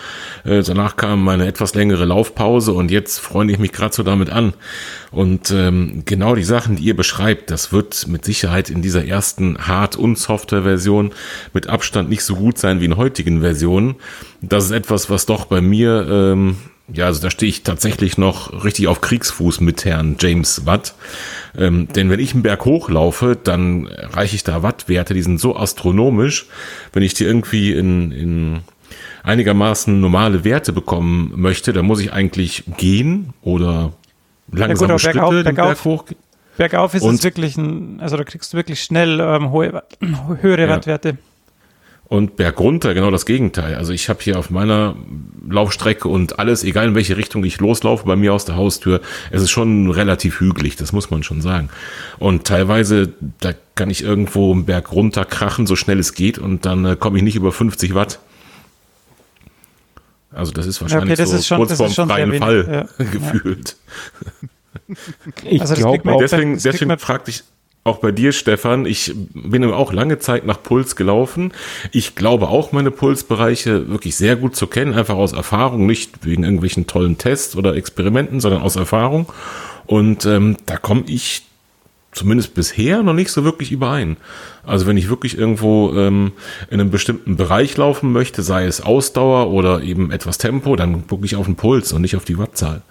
Äh, danach kam meine etwas längere Laufpause und jetzt freue ich mich gerade so damit an. Und ähm, genau die Sachen, die ihr beschreibt, das wird mit Sicherheit in dieser ersten Hard- und Software-Version mit Abstand nicht so gut sein wie in heutigen Versionen. Das ist etwas, was doch bei mir ähm, ja, also da stehe ich tatsächlich noch richtig auf Kriegsfuß mit Herrn James Watt. Ähm, denn wenn ich einen Berg hochlaufe, dann reiche ich da Wattwerte, die sind so astronomisch. Wenn ich die irgendwie in, in einigermaßen normale Werte bekommen möchte, dann muss ich eigentlich gehen oder langsame ja gut, Schritte bergauf, den Berg hoch. Bergauf ist Und, es wirklich ein, also da kriegst du wirklich schnell ähm, hohe, höhere ja. Wattwerte. Und bergunter genau das Gegenteil. Also ich habe hier auf meiner Laufstrecke und alles, egal in welche Richtung ich loslaufe, bei mir aus der Haustür, es ist schon relativ hügelig, das muss man schon sagen. Und teilweise, da kann ich irgendwo einen Berg runter krachen, so schnell es geht, und dann äh, komme ich nicht über 50 Watt. Also das ist wahrscheinlich okay, das so kurz vorm freien Fall ja. gefühlt. Ich also glaube, deswegen, deswegen fragte ich, auch bei dir, Stefan. Ich bin auch lange Zeit nach Puls gelaufen. Ich glaube auch, meine Pulsbereiche wirklich sehr gut zu kennen, einfach aus Erfahrung, nicht wegen irgendwelchen tollen Tests oder Experimenten, sondern aus Erfahrung. Und ähm, da komme ich zumindest bisher noch nicht so wirklich überein. Also wenn ich wirklich irgendwo ähm, in einem bestimmten Bereich laufen möchte, sei es Ausdauer oder eben etwas Tempo, dann gucke ich auf den Puls und nicht auf die Wattzahl.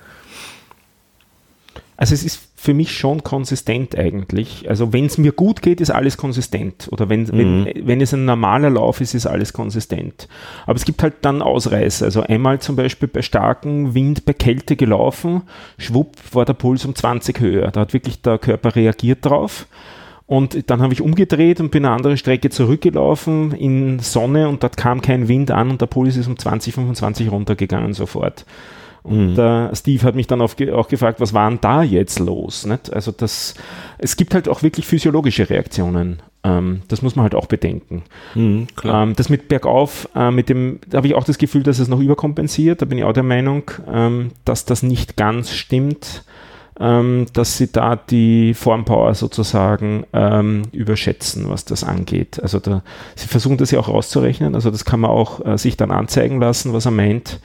Also es ist für mich schon konsistent eigentlich. Also wenn es mir gut geht, ist alles konsistent. Oder wenn, mhm. wenn, wenn es ein normaler Lauf ist, ist alles konsistent. Aber es gibt halt dann Ausreißer. Also einmal zum Beispiel bei starkem Wind, bei Kälte gelaufen, schwupp war der Puls um 20 höher. Da hat wirklich der Körper reagiert drauf. Und dann habe ich umgedreht und bin eine andere Strecke zurückgelaufen in Sonne und dort kam kein Wind an und der Puls ist um 20, 25 runtergegangen sofort. Und mhm. äh, Steve hat mich dann auch gefragt, was war denn da jetzt los? Nicht? Also das, es gibt halt auch wirklich physiologische Reaktionen. Ähm, das muss man halt auch bedenken. Mhm, ähm, das mit bergauf, äh, mit dem, da habe ich auch das Gefühl, dass es noch überkompensiert. Da bin ich auch der Meinung, ähm, dass das nicht ganz stimmt. Ähm, dass sie da die Formpower sozusagen ähm, überschätzen, was das angeht. Also da, sie versuchen das ja auch rauszurechnen, also das kann man auch äh, sich dann anzeigen lassen, was er meint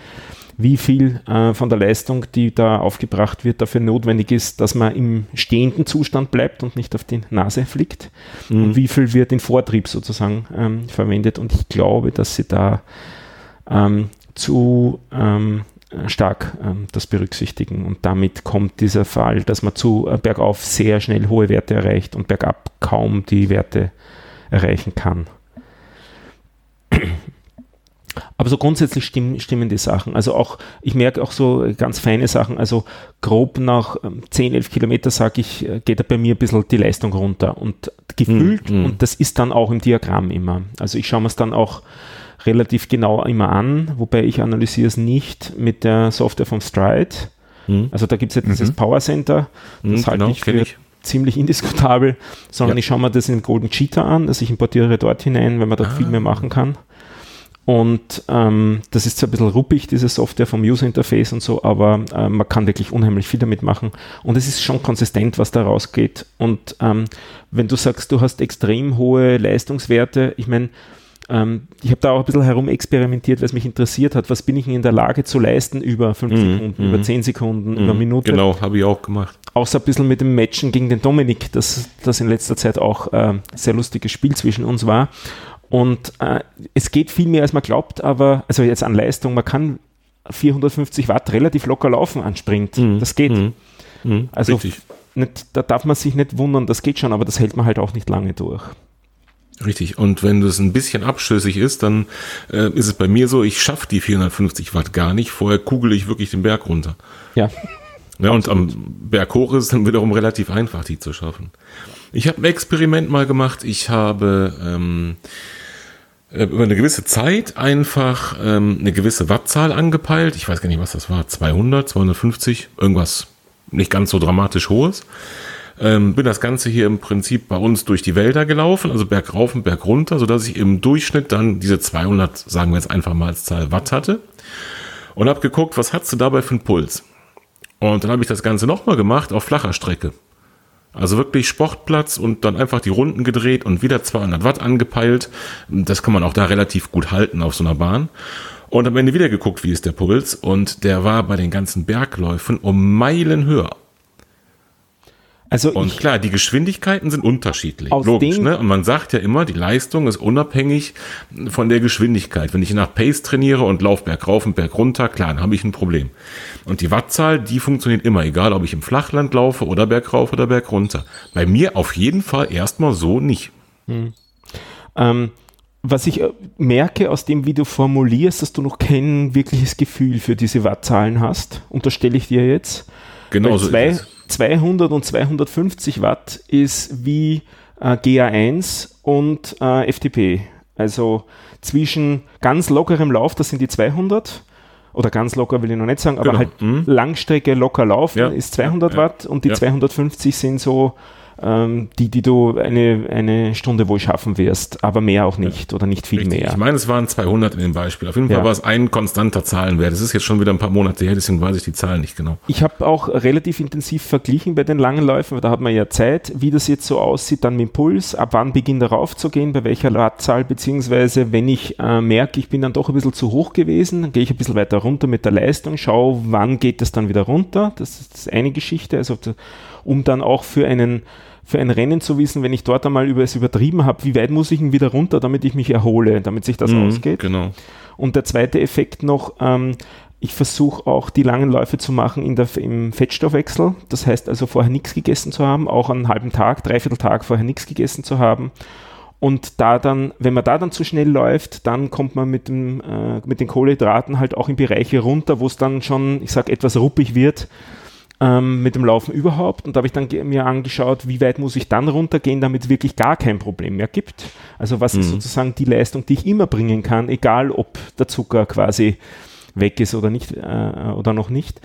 wie viel äh, von der Leistung, die da aufgebracht wird, dafür notwendig ist, dass man im stehenden Zustand bleibt und nicht auf die Nase fliegt. Mhm. Und wie viel wird in Vortrieb sozusagen ähm, verwendet. Und ich glaube, dass sie da ähm, zu ähm, stark ähm, das berücksichtigen. Und damit kommt dieser Fall, dass man zu äh, bergauf sehr schnell hohe Werte erreicht und bergab kaum die Werte erreichen kann. Aber so grundsätzlich stimmen, stimmen die Sachen. Also auch, ich merke auch so ganz feine Sachen. Also grob nach 10, ähm, 11 Kilometer, sage ich, äh, geht da bei mir ein bisschen die Leistung runter. Und gefühlt, mm, mm. und das ist dann auch im Diagramm immer. Also ich schaue mir es dann auch relativ genau immer an, wobei ich analysiere es nicht mit der Software vom Stride. Mm. Also da gibt es ja dieses mhm. Power Center. Das halte genau, ich für ich. ziemlich indiskutabel, sondern ja. ich schaue mir das in Golden Cheetah an, also ich importiere dort hinein, weil man dort ah. viel mehr machen kann. Und ähm, das ist zwar ein bisschen ruppig, diese Software vom User Interface und so, aber äh, man kann wirklich unheimlich viel damit machen. Und es ist schon konsistent, was da rausgeht. Und ähm, wenn du sagst, du hast extrem hohe Leistungswerte, ich meine, ähm, ich habe da auch ein bisschen herumexperimentiert, weil es mich interessiert hat, was bin ich in der Lage zu leisten über 5 mhm, Sekunden, über 10 mhm. Sekunden, über mhm. Minuten. Genau, habe ich auch gemacht. Außer ein bisschen mit dem Matchen gegen den Dominik, das, das in letzter Zeit auch äh, sehr lustiges Spiel zwischen uns war. Und äh, es geht viel mehr, als man glaubt, aber, also jetzt an Leistung, man kann 450 Watt relativ locker laufen an Sprint. Mhm. Das geht. Mhm. Mhm. Also nicht, da darf man sich nicht wundern, das geht schon, aber das hält man halt auch nicht lange durch. Richtig. Und wenn das ein bisschen abschüssig ist, dann äh, ist es bei mir so, ich schaffe die 450 Watt gar nicht. Vorher kugel ich wirklich den Berg runter. Ja. Ja, und am Berg hoch ist es dann wiederum relativ einfach, die zu schaffen. Ich habe ein Experiment mal gemacht. Ich habe ähm, äh, über eine gewisse Zeit einfach ähm, eine gewisse Wattzahl angepeilt. Ich weiß gar nicht, was das war. 200, 250, irgendwas nicht ganz so dramatisch hohes. Ähm, bin das Ganze hier im Prinzip bei uns durch die Wälder gelaufen, also Berg rauf und Berg runter, sodass ich im Durchschnitt dann diese 200, sagen wir jetzt einfach mal als Zahl Watt hatte. Und habe geguckt, was hast du dabei für einen Puls? Und dann habe ich das Ganze nochmal gemacht auf flacher Strecke. Also wirklich Sportplatz und dann einfach die Runden gedreht und wieder 200 Watt angepeilt. Das kann man auch da relativ gut halten auf so einer Bahn. Und am Ende wieder geguckt, wie ist der Puls. Und der war bei den ganzen Bergläufen um Meilen höher. Also und klar, die Geschwindigkeiten sind unterschiedlich, logisch. Ne? Und man sagt ja immer, die Leistung ist unabhängig von der Geschwindigkeit. Wenn ich nach Pace trainiere und laufe Berg rauf und Berg runter, klar, dann habe ich ein Problem. Und die Wattzahl, die funktioniert immer, egal ob ich im Flachland laufe oder Berg rauf oder Berg runter. Bei mir auf jeden Fall erstmal so nicht. Hm. Ähm, was ich äh, merke aus dem, wie du formulierst, dass du noch kein wirkliches Gefühl für diese Wattzahlen hast, unterstelle ich dir jetzt. Genau so zwei, ist es 200 und 250 Watt ist wie äh, GA1 und äh, FTP. Also zwischen ganz lockerem Lauf, das sind die 200, oder ganz locker will ich noch nicht sagen, aber genau. halt mhm. Langstrecke locker laufen ja. ist 200 ja, Watt und die ja. 250 sind so ähm, die, die du eine, eine Stunde wohl schaffen wirst, aber mehr auch nicht ja. oder nicht viel Richtig. mehr. Ich meine, es waren 200 in dem Beispiel. Auf jeden Fall ja. war es ein konstanter Zahlenwert. Das ist jetzt schon wieder ein paar Monate her, deswegen weiß ich die Zahlen nicht genau. Ich habe auch relativ intensiv verglichen bei den langen Läufen, weil da hat man ja Zeit, wie das jetzt so aussieht, dann mit dem Puls, ab wann beginnt er raufzugehen, bei welcher Wattzahl, beziehungsweise wenn ich äh, merke, ich bin dann doch ein bisschen zu hoch gewesen, dann gehe ich ein bisschen weiter runter mit der Leistung, schaue, wann geht es dann wieder runter. Das ist eine Geschichte, also um dann auch für einen für ein Rennen zu wissen, wenn ich dort einmal über es übertrieben habe, wie weit muss ich denn wieder runter, damit ich mich erhole, damit sich das mhm, ausgeht. Genau. Und der zweite Effekt noch, ähm, ich versuche auch die langen Läufe zu machen in der, im Fettstoffwechsel. Das heißt also vorher nichts gegessen zu haben, auch einen halben Tag, dreiviertel Tag vorher nichts gegessen zu haben. Und da dann, wenn man da dann zu schnell läuft, dann kommt man mit, dem, äh, mit den Kohlenhydraten halt auch in Bereiche runter, wo es dann schon, ich sag, etwas ruppig wird ähm, mit dem Laufen überhaupt. Und da habe ich dann mir angeschaut, wie weit muss ich dann runtergehen, damit es wirklich gar kein Problem mehr gibt. Also was mhm. ist sozusagen die Leistung, die ich immer bringen kann, egal ob der Zucker quasi weg ist oder nicht äh, oder noch nicht.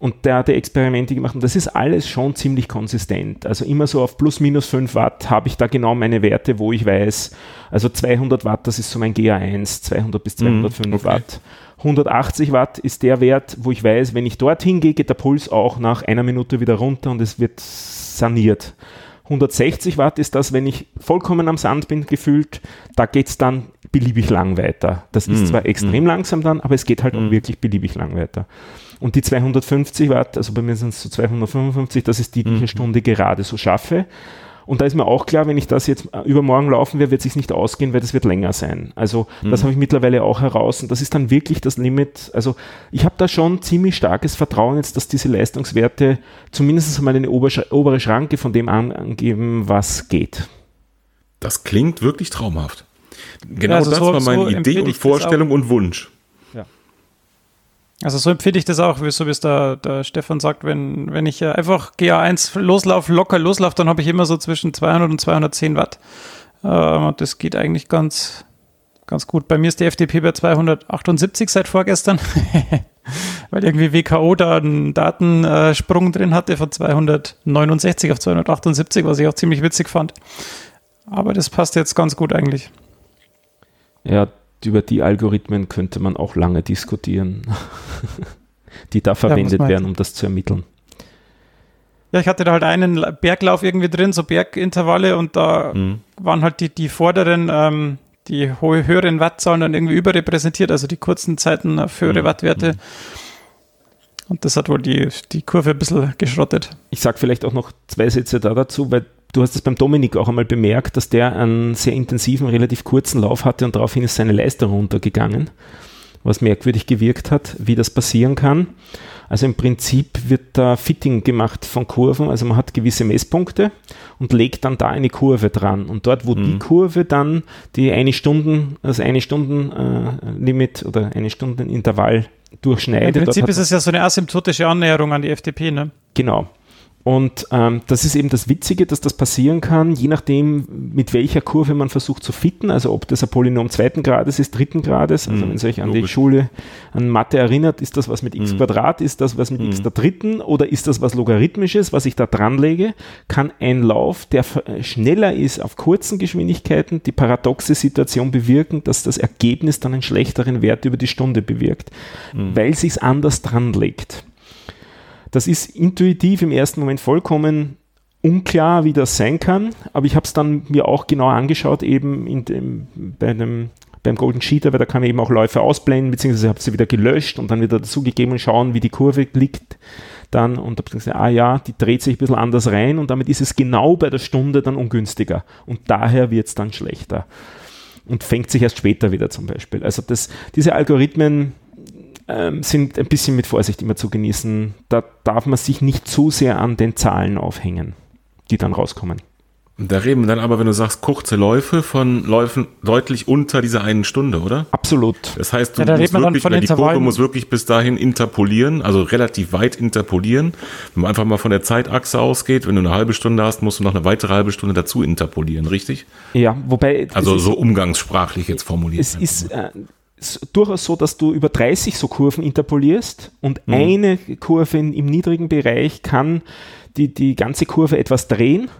Und der hat Experimente gemacht und das ist alles schon ziemlich konsistent. Also immer so auf plus minus 5 Watt habe ich da genau meine Werte, wo ich weiß, also 200 Watt, das ist so mein GA1, 200 bis 205 mhm, okay. Watt. 180 Watt ist der Wert, wo ich weiß, wenn ich dorthin gehe, geht der Puls auch nach einer Minute wieder runter und es wird saniert. 160 Watt ist das, wenn ich vollkommen am Sand bin, gefühlt, da geht es dann beliebig lang weiter. Das ist mm, zwar extrem mm. langsam dann, aber es geht halt mm. auch wirklich beliebig lang weiter. Und die 250 Watt, also bei mir sind es so 255, das ist die, die ich eine mhm. Stunde gerade so schaffe. Und da ist mir auch klar, wenn ich das jetzt äh, übermorgen laufen werde, wird es sich nicht ausgehen, weil das wird länger sein. Also mhm. das habe ich mittlerweile auch heraus und das ist dann wirklich das Limit. Also ich habe da schon ziemlich starkes Vertrauen jetzt, dass diese Leistungswerte zumindest einmal eine obere Schranke von dem angeben, was geht. Das klingt wirklich traumhaft. Genau ja, also das so, war meine so Idee und Vorstellung und Wunsch. Also so empfinde ich das auch, so wie es der, der Stefan sagt, wenn, wenn ich einfach GA1 loslaufe, locker loslaufe, dann habe ich immer so zwischen 200 und 210 Watt. Ähm, und das geht eigentlich ganz, ganz gut. Bei mir ist die FDP bei 278 seit vorgestern, weil irgendwie WKO da einen Datensprung drin hatte von 269 auf 278, was ich auch ziemlich witzig fand. Aber das passt jetzt ganz gut eigentlich. Ja, über die Algorithmen könnte man auch lange diskutieren, die da verwendet ja, werden, um das zu ermitteln. Ja, ich hatte da halt einen Berglauf irgendwie drin, so Bergintervalle und da mhm. waren halt die, die vorderen, ähm, die hohe, höheren Wattzahlen dann irgendwie überrepräsentiert, also die kurzen Zeiten auf höhere mhm. Wattwerte. Mhm. Und das hat wohl die, die Kurve ein bisschen geschrottet. Ich sage vielleicht auch noch zwei Sätze da dazu, weil du hast es beim Dominik auch einmal bemerkt, dass der einen sehr intensiven, relativ kurzen Lauf hatte und daraufhin ist seine Leistung runtergegangen, was merkwürdig gewirkt hat, wie das passieren kann. Also im Prinzip wird da Fitting gemacht von Kurven, also man hat gewisse Messpunkte und legt dann da eine Kurve dran. Und dort, wo mhm. die Kurve dann die eine Stunden, also eine Stunden äh, Limit oder eine Stunden Intervall durchschneidet. Im Prinzip ist es ja so eine asymptotische Annäherung an die FDP, ne? Genau. Und ähm, das ist eben das Witzige, dass das passieren kann, je nachdem, mit welcher Kurve man versucht zu fitten, also ob das ein Polynom zweiten Grades ist, dritten Grades, also mm, wenn es euch an logisch. die Schule, an Mathe erinnert, ist das was mit x mm. Quadrat, ist das was mit mm. x der dritten oder ist das was Logarithmisches, was ich da dran lege, kann ein Lauf, der schneller ist auf kurzen Geschwindigkeiten, die paradoxe Situation bewirken, dass das Ergebnis dann einen schlechteren Wert über die Stunde bewirkt, weil sich es anders dran legt. Das ist intuitiv im ersten Moment vollkommen unklar, wie das sein kann, aber ich habe es dann mir auch genau angeschaut, eben in dem, bei einem, beim Golden Cheater, weil da kann man eben auch Läufe ausblenden, beziehungsweise habe sie wieder gelöscht und dann wieder dazugegeben und schauen, wie die Kurve liegt dann und habe gesagt, ah ja, die dreht sich ein bisschen anders rein und damit ist es genau bei der Stunde dann ungünstiger und daher wird es dann schlechter und fängt sich erst später wieder zum Beispiel. Also das, diese Algorithmen ähm, sind ein bisschen mit Vorsicht immer zu genießen. Da darf man sich nicht zu sehr an den Zahlen aufhängen, die dann rauskommen. Da reden wir dann aber, wenn du sagst, kurze Läufe von Läufen deutlich unter dieser einen Stunde, oder? Absolut. Das heißt, du Ja, da musst redet man dann wirklich, von die Kurve muss wirklich bis dahin interpolieren, also relativ weit interpolieren. Wenn man einfach mal von der Zeitachse ausgeht, wenn du eine halbe Stunde hast, musst du noch eine weitere halbe Stunde dazu interpolieren, richtig? Ja, wobei Also so ist, umgangssprachlich jetzt formuliert. es ist äh, durchaus so, dass du über 30 so Kurven interpolierst und eine Kurve in, im niedrigen Bereich kann die, die ganze Kurve etwas drehen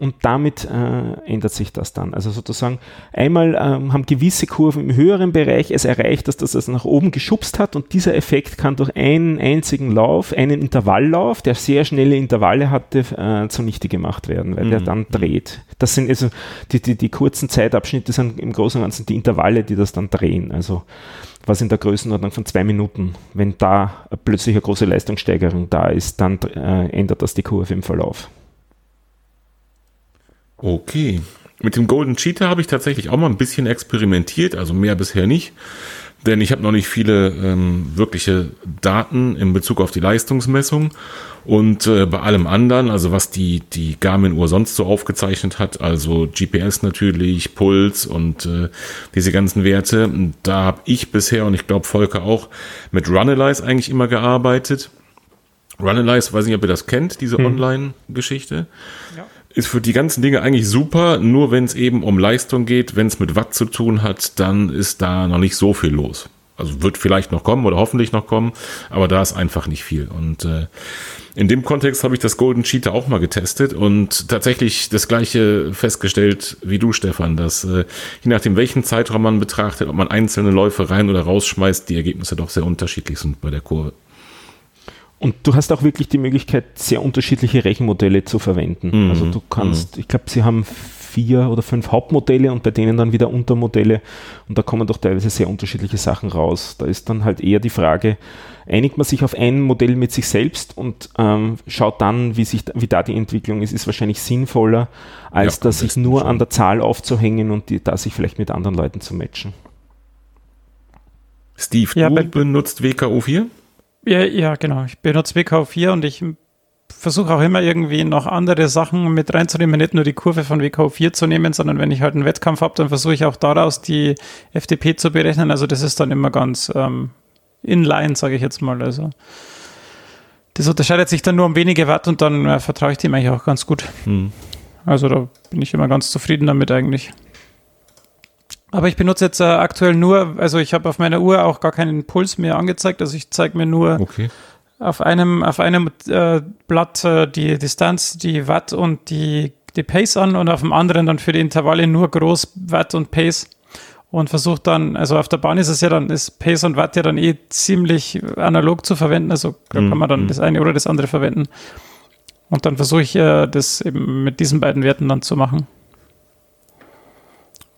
und damit äh, ändert sich das dann. Also sozusagen einmal ähm, haben gewisse Kurven im höheren Bereich es erreicht, dass das es nach oben geschubst hat und dieser Effekt kann durch einen einzigen Lauf, einen Intervalllauf, der sehr schnelle Intervalle hatte, äh, zunichte gemacht werden, weil der dann dreht. Das sind also die, die, die kurzen Zeitabschnitte sind im Großen und Ganzen die Intervalle, die das dann drehen. Also was in der Größenordnung von zwei Minuten. Wenn da plötzlich eine große Leistungssteigerung da ist, dann äh, ändert das die Kurve im Verlauf. Okay. Mit dem Golden Cheetah habe ich tatsächlich auch mal ein bisschen experimentiert, also mehr bisher nicht. Denn ich habe noch nicht viele ähm, wirkliche Daten in Bezug auf die Leistungsmessung. Und äh, bei allem anderen, also was die, die Garmin-Uhr sonst so aufgezeichnet hat, also GPS natürlich, Puls und äh, diese ganzen Werte, da habe ich bisher und ich glaube Volker auch mit Runalyze eigentlich immer gearbeitet. Runalyze, weiß nicht, ob ihr das kennt, diese Online-Geschichte ist für die ganzen Dinge eigentlich super, nur wenn es eben um Leistung geht, wenn es mit Watt zu tun hat, dann ist da noch nicht so viel los. Also wird vielleicht noch kommen oder hoffentlich noch kommen, aber da ist einfach nicht viel. Und äh, in dem Kontext habe ich das Golden Cheetah auch mal getestet und tatsächlich das gleiche festgestellt wie du, Stefan, dass äh, je nachdem, welchen Zeitraum man betrachtet, ob man einzelne Läufe rein oder rausschmeißt, die Ergebnisse doch sehr unterschiedlich sind bei der Kurve. Und du hast auch wirklich die Möglichkeit, sehr unterschiedliche Rechenmodelle zu verwenden. Mhm. Also du kannst, ich glaube, sie haben vier oder fünf Hauptmodelle und bei denen dann wieder Untermodelle und da kommen doch teilweise sehr unterschiedliche Sachen raus. Da ist dann halt eher die Frage, einigt man sich auf ein Modell mit sich selbst und ähm, schaut dann, wie, sich, wie da die Entwicklung ist, ist wahrscheinlich sinnvoller, als Ja, dass sich nur schon. an der Zahl aufzuhängen und die, da sich vielleicht mit anderen Leuten zu matchen. Steve, Ja, du benutzt WKO4? Ja, ja, genau. Ich benutze WKO4 und ich versuche auch immer irgendwie noch andere Sachen mit reinzunehmen, nicht nur die Kurve von WKO4 zu nehmen, sondern wenn ich halt einen Wettkampf habe, dann versuche ich auch daraus die FDP zu berechnen. Also das ist dann immer ganz ähm, inline, sage ich jetzt mal. Also das unterscheidet sich dann nur um wenige Watt und dann äh, vertraue ich dem eigentlich auch ganz gut. Hm. Also da bin ich immer ganz zufrieden damit eigentlich. Aber ich benutze jetzt äh, aktuell nur, also ich habe auf meiner Uhr auch gar keinen Puls mehr angezeigt. Also ich zeige mir nur Okay. auf einem, auf einem äh, Blatt äh, die Distanz, die Watt und die, die Pace an und auf dem anderen dann für die Intervalle nur groß Watt und Pace und versucht dann, also auf der Bahn ist es ja dann, ist Pace und Watt ja dann eh ziemlich analog zu verwenden, also kann man dann mhm. das eine oder das andere verwenden. Und dann versuche ich äh, das eben mit diesen beiden Werten dann zu machen.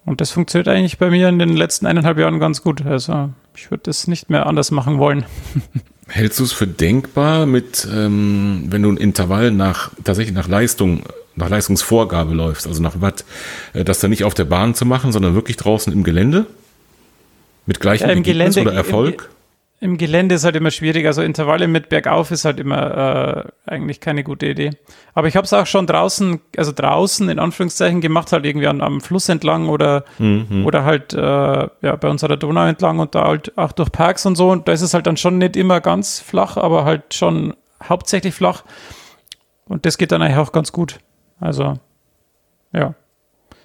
Und das funktioniert eigentlich bei mir in den letzten eineinhalb Jahren ganz gut. Also ich würde das nicht mehr anders machen wollen. Hältst du es für denkbar, mit, ähm, wenn du ein Intervall nach tatsächlich nach Leistung, nach Leistungsvorgabe läufst, also nach Watt, äh, das dann nicht auf der Bahn zu machen, sondern wirklich draußen im Gelände? Mit gleichem Ja, im Ergebnis Gelände- oder Erfolg? Im Gelände ist halt immer schwierig. Also Intervalle mit bergauf ist halt immer äh, eigentlich keine gute Idee. Aber ich habe es auch schon draußen, also draußen in Anführungszeichen gemacht, halt irgendwie an, am Fluss entlang oder, Mhm. oder halt äh, ja, bei uns an der Donau entlang und da halt auch durch Parks und so. Und da ist es halt dann schon nicht immer ganz flach, aber halt schon hauptsächlich flach. Und das geht dann eigentlich auch ganz gut. Also, ja.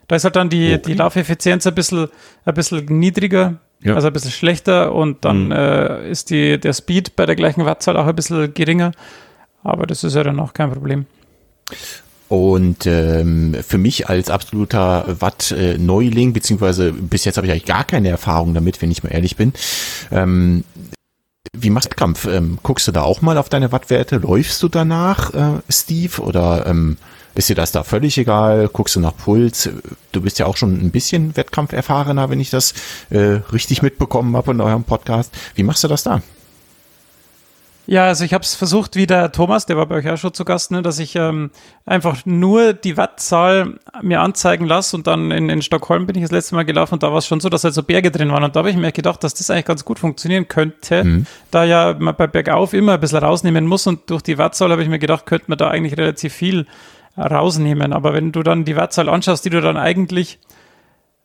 Da ist halt dann die, Okay. die Laufeffizienz ein bisschen, ein bisschen niedriger, Ja. also ein bisschen schlechter und dann Mhm. äh, ist die, der Speed bei der gleichen Wattzahl auch ein bisschen geringer. Aber das ist ja dann auch kein Problem. Und ähm, für mich als absoluter Watt-Neuling, beziehungsweise bis jetzt habe ich eigentlich gar keine Erfahrung damit, wenn ich mal ehrlich bin. Ähm, wie machst du Kampf? Ähm, guckst du da auch mal auf deine Wattwerte? Läufst du danach, äh, Steve? Oder ähm, Ist dir das da völlig egal? Guckst du nach Puls? Du bist ja auch schon ein bisschen Wettkampferfahrener, wenn ich das äh, richtig mitbekommen habe in eurem Podcast. Wie machst du das da? Ja, also ich habe es versucht, wie der Thomas, der war bei euch auch schon zu Gast, ne, dass ich ähm, einfach nur die Wattzahl mir anzeigen lasse und dann in, in Stockholm bin ich das letzte Mal gelaufen und da war es schon so, dass halt so Berge drin waren und da habe ich mir gedacht, dass das eigentlich ganz gut funktionieren könnte, mhm. da ja man bei Bergauf immer ein bisschen rausnehmen muss und durch die Wattzahl habe ich mir gedacht, könnte man da eigentlich relativ viel rausnehmen, aber wenn du dann die Wattzahl anschaust, die du dann eigentlich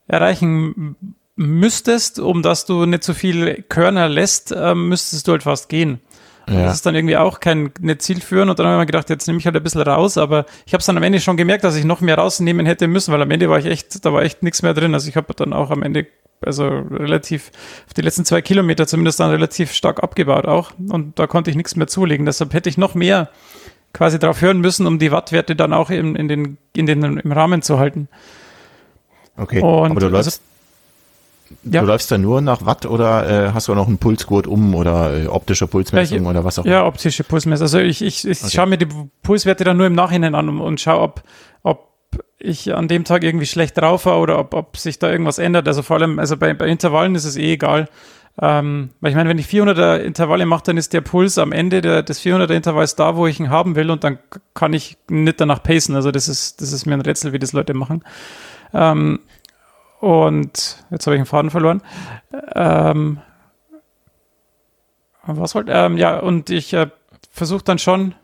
erreichen müsstest, um dass du nicht so viel Körner lässt, äh, müsstest du halt fast gehen. Ja. Das ist dann irgendwie auch kein nicht zielführend und dann habe ich mir gedacht, jetzt nehme ich halt ein bisschen raus, aber ich habe es dann am Ende schon gemerkt, dass ich noch mehr rausnehmen hätte müssen, weil am Ende war ich echt, da war echt nichts mehr drin. Also ich habe dann auch am Ende, also relativ, auf die letzten zwei Kilometer zumindest dann relativ stark abgebaut auch und da konnte ich nichts mehr zulegen. Deshalb hätte ich noch mehr quasi drauf hören müssen, um die Wattwerte dann auch in, in den, in den, im Rahmen zu halten. Okay, und aber du läufst, also, ja. Du läufst da nur nach Watt oder äh, hast du auch noch einen Pulsgurt um oder äh, optische Pulsmessung ja, oder was auch immer? Ja, optische Pulsmessung. Also ich, ich, ich okay. schaue mir die Pulswerte dann nur im Nachhinein an und, und schaue, ob, ob ich an dem Tag irgendwie schlecht drauf war oder ob, ob sich da irgendwas ändert. Also vor allem, also bei, bei Intervallen ist es eh egal. Ähm, weil ich meine, wenn ich 400er Intervalle mache, dann ist der Puls am Ende der, des 400er Intervalls da, wo ich ihn haben will und dann kann ich nicht danach pacen. Also das ist, das ist mir ein Rätsel, wie das Leute machen. Ähm, und jetzt habe ich den Faden verloren. Ähm, was wollte ähm, ja, und ich äh, versuche dann schon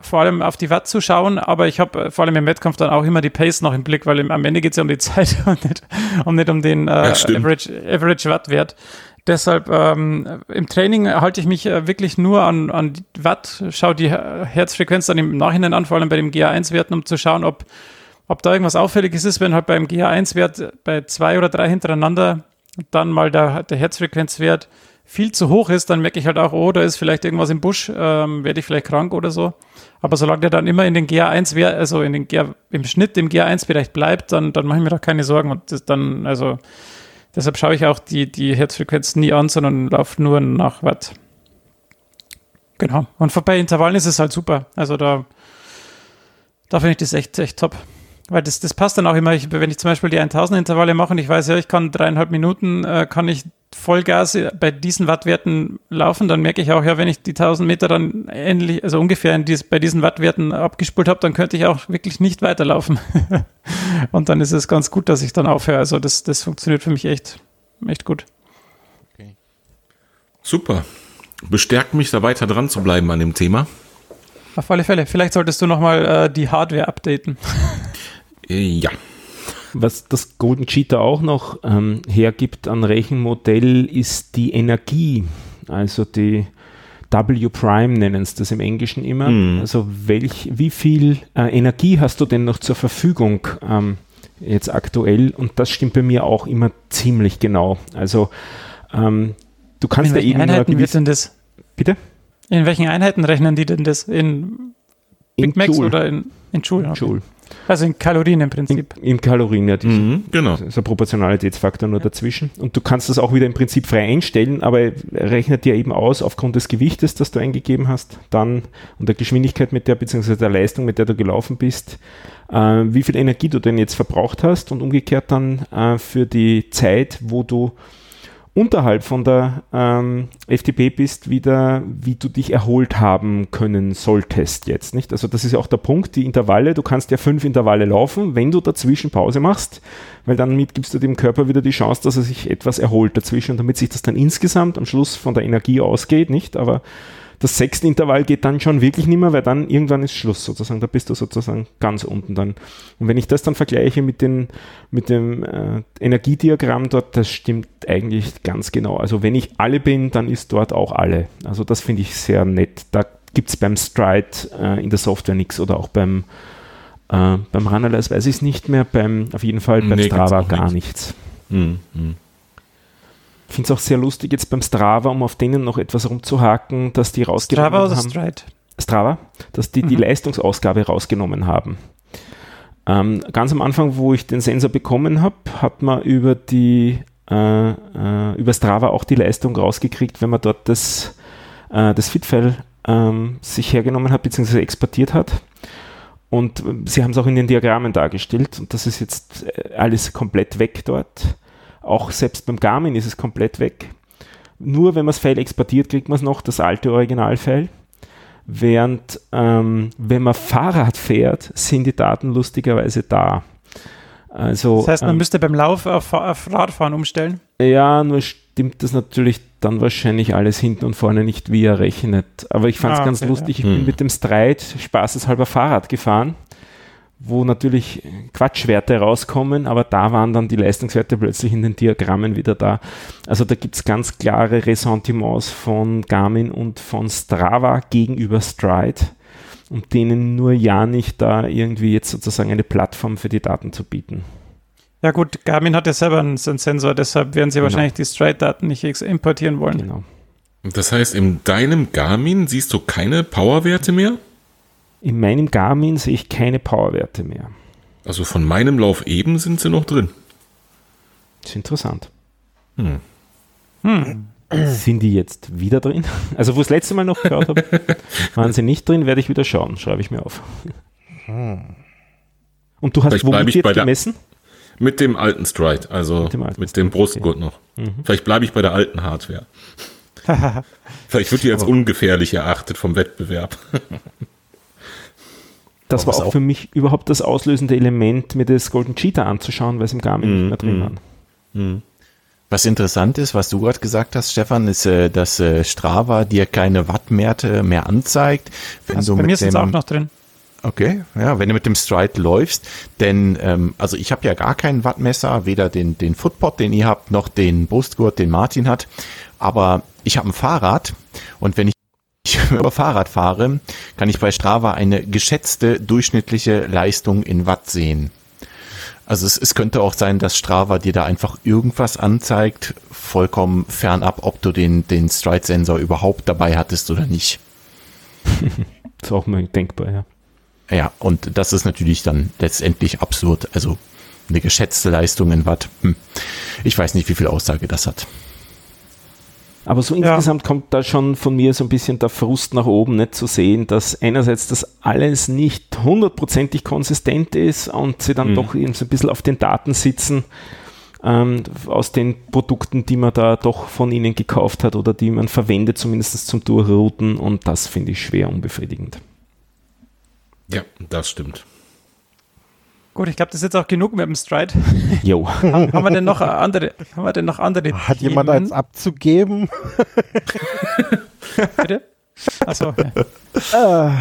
vor allem auf die Watt zu schauen, aber ich habe äh, vor allem im Wettkampf dann auch immer die Pace noch im Blick, weil im, am Ende geht es ja um die Zeit und nicht um, nicht um den äh, ja, Average, Average Wattwert. Deshalb ähm, im Training halte ich mich äh, wirklich nur an, an Watt, schaue die Herzfrequenz dann im Nachhinein an, vor allem bei den GA1-Werten, um zu schauen, ob ob da irgendwas Auffälliges ist, wenn halt beim GH1-Wert bei zwei oder drei hintereinander dann mal der, der Herzfrequenzwert viel zu hoch ist, dann merke ich halt auch, oh, da ist vielleicht irgendwas im Busch, ähm, werde ich vielleicht krank oder so. Aber solange der dann immer in den GA1 Wert, also in den GA, im Schnitt im GA1-Bereich bleibt, dann, dann mache ich mir da keine Sorgen. Und das dann, also deshalb schaue ich auch die, die Herzfrequenz nie an, sondern laufe nur nach Watt. Genau. Und bei Intervallen ist es halt super. Also da, da finde ich das echt, echt top. Weil das, das passt dann auch immer, ich, wenn ich zum Beispiel die 1000 Intervalle mache und ich weiß, ja, ich kann dreieinhalb Minuten, äh, kann ich Vollgas bei diesen Wattwerten laufen, dann merke ich auch, ja, wenn ich die 1000 Meter dann ähnlich, also ungefähr dies, bei diesen Wattwerten abgespult habe, dann könnte ich auch wirklich nicht weiterlaufen. und dann ist es ganz gut, dass ich dann aufhöre. Also das, das funktioniert für mich echt, echt gut. Okay. Super. Bestärkt mich da weiter dran zu bleiben an dem Thema. Auf alle Fälle. Vielleicht solltest du nochmal äh, die Hardware updaten. Äh, ja. Was das Golden Cheetah auch noch ähm, hergibt an Rechenmodell ist die Energie, also die W Prime nennen es das im Englischen immer. Mhm. Also welch, wie viel äh, Energie hast du denn noch zur Verfügung ähm, jetzt aktuell? Und das stimmt bei mir auch immer ziemlich genau. Also ähm, du kannst In ja eben Einheiten wird denn das? Bitte? In welchen Einheiten rechnen die denn das? In Big Macs oder in, in Joule? Okay. Joule. Also in Kalorien im Prinzip. In, in Kalorien, ja. Diese, mhm, genau. So ein Proportionalitätsfaktor nur ja. dazwischen. Und du kannst das auch wieder im Prinzip frei einstellen, aber er rechnet dir eben aus, aufgrund des Gewichtes, das du eingegeben hast, dann und der Geschwindigkeit mit der, beziehungsweise der Leistung, mit der du gelaufen bist, äh, wie viel Energie du denn jetzt verbraucht hast und umgekehrt dann äh, für die Zeit, wo du unterhalb von der ähm, FDP bist, wieder, wie du dich erholt haben können solltest jetzt, nicht? Also das ist ja auch der Punkt, die Intervalle, du kannst ja fünf Intervalle laufen, wenn du dazwischen Pause machst, weil dann mit gibst du dem Körper wieder die Chance, dass er sich etwas erholt dazwischen, damit sich das dann insgesamt am Schluss von der Energie ausgeht, nicht? Aber das sechste Intervall geht dann schon wirklich nicht mehr, weil dann irgendwann ist Schluss sozusagen. Da bist du sozusagen ganz unten dann. Und wenn ich das dann vergleiche mit, den, mit dem äh, Energiediagramm dort, das stimmt eigentlich ganz genau. Also wenn ich alle bin, dann ist dort auch alle. Also das finde ich sehr nett. Da gibt es beim Stride äh, in der Software nichts oder auch beim, äh, beim Runalyze weiß ich es nicht mehr, beim, auf jeden Fall beim nee, Strava gar nichts. nichts. Mhm. Ich finde es auch sehr lustig jetzt beim Strava, um auf denen noch etwas rumzuhaken, dass die rausgenommen Strava oder haben. Stride? Strava, dass die mhm. die Leistungsausgabe rausgenommen haben. Ähm, ganz am Anfang, wo ich den Sensor bekommen habe, hat man über die äh, äh, über Strava auch die Leistung rausgekriegt, wenn man dort das, äh, das Fit-File ähm, sich hergenommen hat bzw. exportiert hat. Und äh, sie haben es auch in den Diagrammen dargestellt und das ist jetzt äh, alles komplett weg dort. Auch selbst beim Garmin ist es komplett weg. Nur wenn man das File exportiert, kriegt man es noch, das alte Originalfile. Während ähm, wenn man Fahrrad fährt, sind die Daten lustigerweise da. Also, Das heißt, man ähm, müsste beim Lauf auf, auf Radfahren umstellen. ja, nur stimmt das natürlich dann wahrscheinlich alles hinten und vorne nicht, wie er rechnet. Aber ich fand es Ah, ganz okay, lustig. Ich ja. bin Hm. mit dem Streit spaßeshalber Fahrrad gefahren, wo natürlich Quatschwerte rauskommen, aber da waren dann die Leistungswerte plötzlich in den Diagrammen wieder da. Also da gibt es ganz klare Ressentiments von Garmin und von Strava gegenüber Stride, um denen nur ja nicht da irgendwie jetzt sozusagen eine Plattform für die Daten zu bieten. Ja gut, Garmin hat ja selber einen, einen Sensor, deshalb werden sie Genau. wahrscheinlich die Stride-Daten nicht ex- importieren wollen. Genau. Das heißt, in deinem Garmin siehst du keine Powerwerte mehr? In meinem Garmin sehe ich keine Powerwerte mehr. Also von meinem Lauf eben sind sie noch drin. Das ist interessant. Hm. Sind die jetzt wieder drin? Also, wo ich das letzte Mal noch geschaut habe, waren sie nicht drin, werde ich wieder schauen. Schreibe ich mir auf. Und du hast Vielleicht womit ich jetzt bei der- gemessen? Mit dem alten Stride, also Mit dem alten mit dem Brustgurt noch. Mhm. Vielleicht bleibe ich bei der alten Hardware. Vielleicht wird die als ungefährlich erachtet vom Wettbewerb. Das war auch auch- für mich überhaupt das auslösende Element, mir das Golden Cheetah anzuschauen, weil es im Garmin Mhm, nicht mehr drin mhm. war. Was interessant ist, was du gerade gesagt hast, Stefan, ist, äh, dass äh, Strava dir keine Wattwerte mehr anzeigt. Wenn Also du bei mit mir sind es auch noch drin. Okay, ja, wenn du mit dem Stride läufst, denn ähm, also ich habe ja gar keinen Wattmesser, weder den den Footpod, den ihr habt, noch den Brustgurt, den Martin hat, aber ich habe ein Fahrrad und wenn ich über Fahrrad fahre, kann ich bei Strava eine geschätzte durchschnittliche Leistung in Watt sehen. Also es, es könnte auch sein, dass Strava dir da einfach irgendwas anzeigt, vollkommen fernab, ob du den, den Stride-Sensor überhaupt dabei hattest oder nicht. Ist auch mal denkbar, ja. Ja, und das ist natürlich dann letztendlich absurd. Also eine geschätzte Leistung in Watt. Hm. Ich weiß nicht, wie viel Aussage das hat. Aber so Ja. insgesamt kommt da schon von mir so ein bisschen der Frust nach oben, nicht zu sehen, dass einerseits das alles nicht hundertprozentig konsistent ist und sie dann Mhm. doch eben so ein bisschen auf den Daten sitzen ähm, aus den Produkten, die man da doch von ihnen gekauft hat oder die man verwendet, zumindest zum Durchrouten und das finde ich schwer unbefriedigend. Ja, das stimmt. Gut, ich glaube, das ist jetzt auch genug mit dem Stride. Jo. haben wir denn noch andere, haben wir denn noch andere Hat jemand Themen? eins abzugeben? Bitte? Achso, ja. Ah,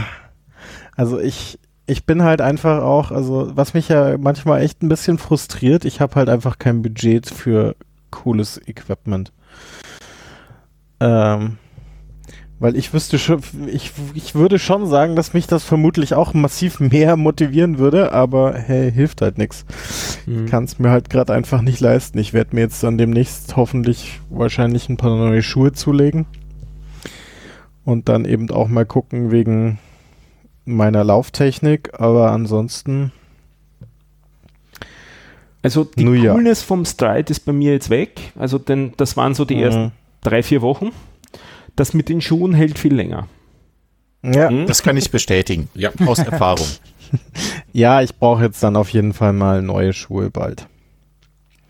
Also ich, ich bin halt einfach auch, also was mich ja manchmal echt ein bisschen frustriert, ich habe halt einfach kein Budget für cooles Equipment. Ähm, weil ich wüsste schon, ich, ich würde schon sagen, dass mich das vermutlich auch massiv mehr motivieren würde, aber hey, hilft halt nichts. Mhm. kann es mir halt gerade einfach nicht leisten. Ich werde mir jetzt dann demnächst hoffentlich wahrscheinlich ein paar neue Schuhe zulegen. Und dann eben auch mal gucken wegen meiner Lauftechnik. Aber ansonsten, Also die Nun ja. Coolness vom Stride ist bei mir jetzt weg. Also denn das waren so die ersten Mhm. drei, vier Wochen. Das mit den Schuhen hält viel länger. ja, Hm? Das kann ich bestätigen. Ja. Aus Erfahrung. ja, ich brauche jetzt dann auf jeden Fall mal neue Schuhe bald.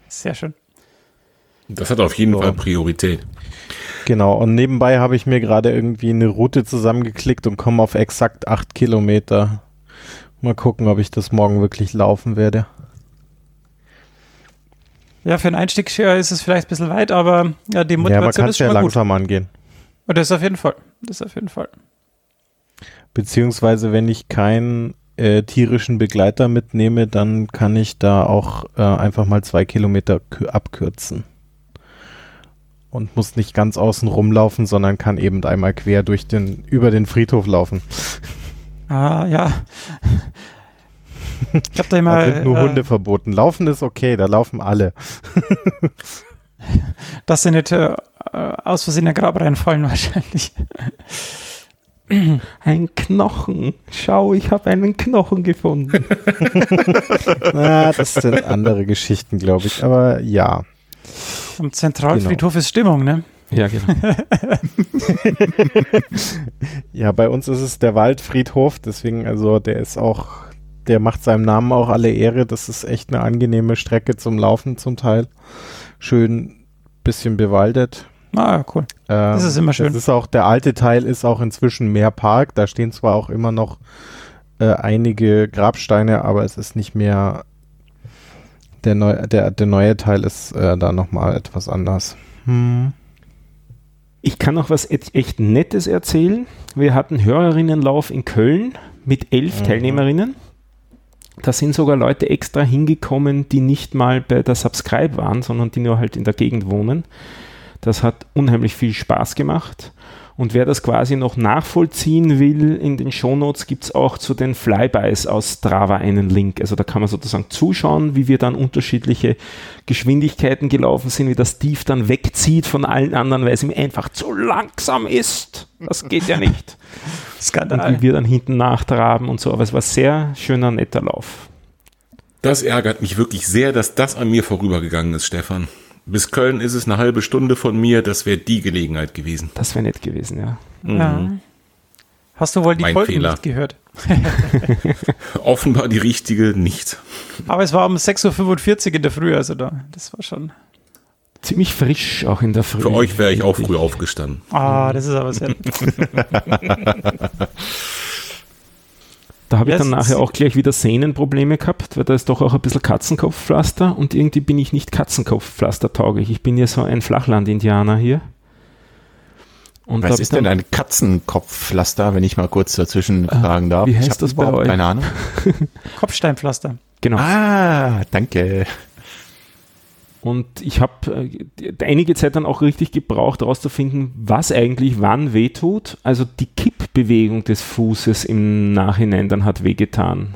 Sehr schön. Das hat auf jeden So. Fall Priorität. Genau, und nebenbei habe ich mir gerade irgendwie eine Route zusammengeklickt und komme auf exakt acht Kilometer. Mal gucken, ob ich das morgen wirklich laufen werde. Ja, für einen Einstieg ist es vielleicht ein bisschen weit, aber ja, die Ja, man Motivation kann ist es ja schon mal gut. langsam angehen. Und das ist auf jeden Fall. Das auf jeden Fall. Beziehungsweise, wenn ich keinen äh, tierischen Begleiter mitnehme, dann kann ich da auch äh, einfach mal zwei Kilometer kü- abkürzen. Und muss nicht ganz außen rumlaufen, sondern kann eben einmal quer durch den, über den Friedhof laufen. Ah, ja. Ich habe da immer. Da sind nur äh, Hunde verboten. Laufen ist okay, da laufen alle. Dass sie nicht äh, äh, aus Versehen in ein Grab reinfallen, wahrscheinlich. Ein Knochen. Schau, ich habe einen Knochen gefunden. Na, das sind andere Geschichten, glaube ich. Aber ja. Am Zentralfriedhof ist Stimmung, ne? ja, genau. Ja, bei uns ist es der Waldfriedhof, deswegen, also der ist auch der macht seinem Namen auch alle Ehre. Das ist echt eine angenehme Strecke zum Laufen zum Teil. Schön bisschen bewaldet. Ah, ja, cool. Ähm, Das ist immer schön. Das ist auch, der alte Teil ist auch inzwischen mehr Park. Da stehen zwar auch immer noch äh, einige Grabsteine, aber es ist nicht mehr der, neu, der, der neue Teil ist äh, da nochmal etwas anders. Hm. Ich kann noch was et- echt Nettes erzählen. Wir hatten Hörerinnenlauf in Köln mit elf Mhm. Teilnehmerinnen. Da sind sogar Leute extra hingekommen, die nicht mal bei der Subscribe waren, sondern die nur halt in der Gegend wohnen. Das hat unheimlich viel Spaß gemacht. Und wer das quasi noch nachvollziehen will, in den Shownotes gibt es auch zu den Flybys aus Strava einen Link. Also da kann man sozusagen zuschauen, wie wir dann unterschiedliche Geschwindigkeiten gelaufen sind, wie das Steve dann wegzieht von allen anderen, weil es ihm einfach zu langsam ist. Das geht ja nicht. Und Skandal. wie wir dann hinten nachtraben und so. Aber es war sehr schöner, netter Lauf. Das ärgert mich wirklich sehr, dass das an mir vorübergegangen ist, Stefan. Bis Köln ist es eine halbe Stunde von mir. Das wäre die Gelegenheit gewesen. Das wäre nett gewesen, ja. Ja. Hast du wohl die Mein Folgen Fehler. nicht gehört? Offenbar die richtige nicht. Aber es war um 6.45 Uhr in der Früh, also da, das war schon. Ziemlich frisch auch in der Früh. Für euch wäre ich auch früh aufgestanden. Ah, das ist aber sehr. Da habe ich dann nachher auch gleich wieder Sehnenprobleme gehabt, weil da ist doch auch ein bisschen Katzenkopfpflaster und irgendwie bin ich nicht Katzenkopfpflaster tauglich. Ich bin ja so ein Flachland-Indianer hier. Und Was ist denn ein Katzenkopfpflaster, wenn ich mal kurz dazwischen fragen darf? wie heißt ich das bei überhaupt euch? Keine Ahnung. Kopfsteinpflaster. Genau. Ah, danke. Und ich habe äh, einige Zeit dann auch richtig gebraucht, herauszufinden, was eigentlich wann wehtut. Also die Kippbewegung des Fußes im Nachhinein dann hat wehgetan.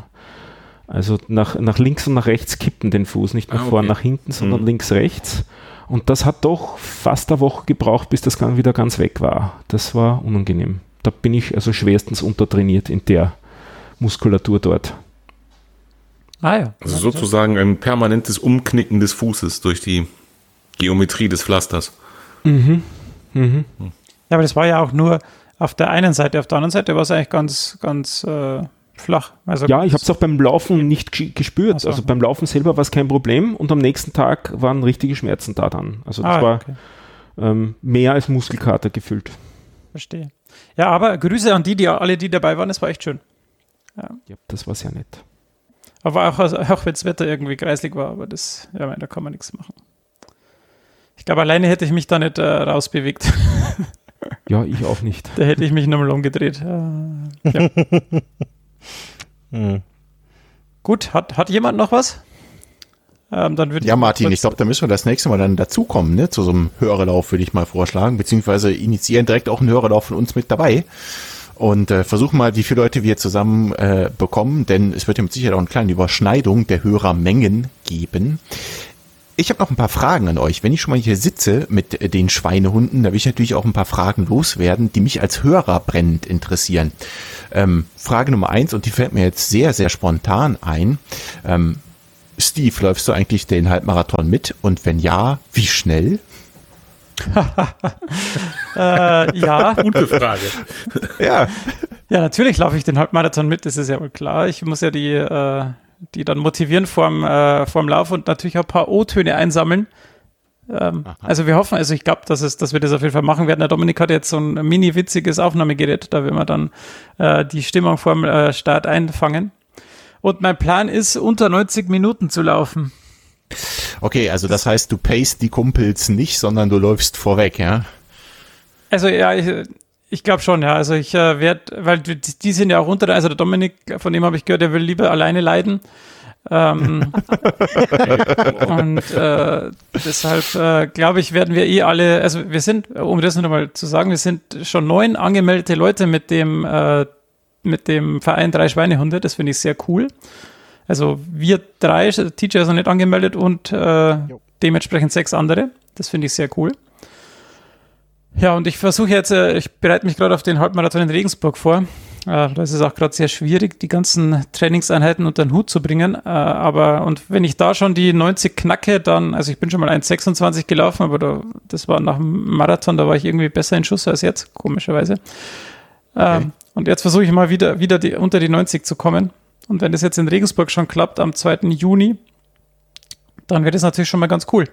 Also nach, nach links und nach rechts kippen den Fuß, nicht nach Ah, okay. vorn, nach hinten, sondern Mhm. links, rechts. Und das hat doch fast eine Woche gebraucht, bis das dann wieder ganz weg war. Das war unangenehm. Da bin ich also schwerstens untertrainiert in der Muskulatur dort. Ah ja. Also sozusagen ein permanentes Umknicken des Fußes durch die Geometrie des Pflasters. Mhm. Mhm. Ja, aber das war ja auch nur auf der einen Seite. Auf der anderen Seite war es eigentlich ganz, ganz äh, flach. Also Ja, ich habe es auch beim Laufen nicht ges- gespürt. So. Also beim Laufen selber war es kein Problem und am nächsten Tag waren richtige Schmerzen da dann. Also das ah, war okay. ähm, mehr als Muskelkater gefüllt. Verstehe. Ja, aber Grüße an die, die alle, die dabei waren. Es war echt schön. Ja, das war sehr nett. Aber auch, also, auch wenn das Wetter irgendwie kreislig war, aber das, ja, da kann man nichts machen. Ich glaube, alleine hätte ich mich da nicht äh, rausbewegt. Ja, ich auch nicht. da hätte ich mich nochmal umgedreht. Äh, ja. Hm. Gut, hat, hat jemand noch was? Ähm, dann würde ich Ja, Martin, ich glaube, da müssen wir das nächste Mal dann dazukommen, ne? Zu so einem Hörerlauf, würde ich mal vorschlagen, beziehungsweise initiieren direkt auch einen Hörerlauf von uns mit dabei. Und äh, versuchen mal, wie viele Leute wir zusammen äh, bekommen, denn es wird ja mit Sicherheit auch eine kleine Überschneidung der Hörermengen geben. Ich habe noch ein paar Fragen an euch. Wenn ich schon mal hier sitze mit äh, den Schweinehunden, da will ich natürlich auch ein paar Fragen loswerden, die mich als Hörer brennend interessieren. Ähm, Frage Nummer eins, und die fällt mir jetzt sehr, sehr spontan ein. Ähm, Steve, läufst du eigentlich den Halbmarathon mit? Und wenn ja, wie schnell? Äh, ja, Gute Frage. Ja. ja, natürlich laufe ich den Halbmarathon mit, das ist ja wohl klar. Ich muss ja die, äh, die dann motivieren vorm, äh, vorm Lauf und natürlich auch ein paar O-Töne einsammeln. Ähm, also wir hoffen, also ich glaube, dass, es, dass wir das auf jeden Fall machen werden. Der Dominik hat jetzt so ein mini witziges Aufnahmegerät, da will wir dann äh, die Stimmung vorm äh, Start einfangen. Und mein Plan ist, unter 90 Minuten zu laufen. Okay, also das heißt, du pacest die Kumpels nicht, sondern du läufst vorweg, ja? Also ja, ich, ich glaube schon, ja. Also ich äh, werde, weil die, die sind ja auch unter, also der Dominik, von dem habe ich gehört, der will lieber alleine leiden. Ähm, und äh, deshalb äh, glaube ich, werden wir eh alle, also wir sind, um das nochmal zu sagen, wir sind schon neun angemeldete Leute mit dem, äh, mit dem Verein Drei Schweinehunde. Das finde ich sehr cool. Also wir drei, Teacher ist noch nicht angemeldet und äh, dementsprechend sechs andere. Das finde ich sehr cool. Ja, und ich versuche jetzt, äh, ich bereite mich gerade auf den Halbmarathon in Regensburg vor. Äh, da ist es auch gerade sehr schwierig, die ganzen Trainingseinheiten unter den Hut zu bringen. Äh, aber, und wenn ich da schon die 90 knacke, dann, also ich bin schon mal 1,26 gelaufen, aber da, das war nach dem Marathon, da war ich irgendwie besser in Schuss als jetzt, komischerweise. Ähm, Okay. Und jetzt versuche ich mal wieder, wieder die, unter die 90 zu kommen. Und wenn das jetzt in Regensburg schon klappt am 2. Juni, dann wäre das natürlich schon mal ganz cool.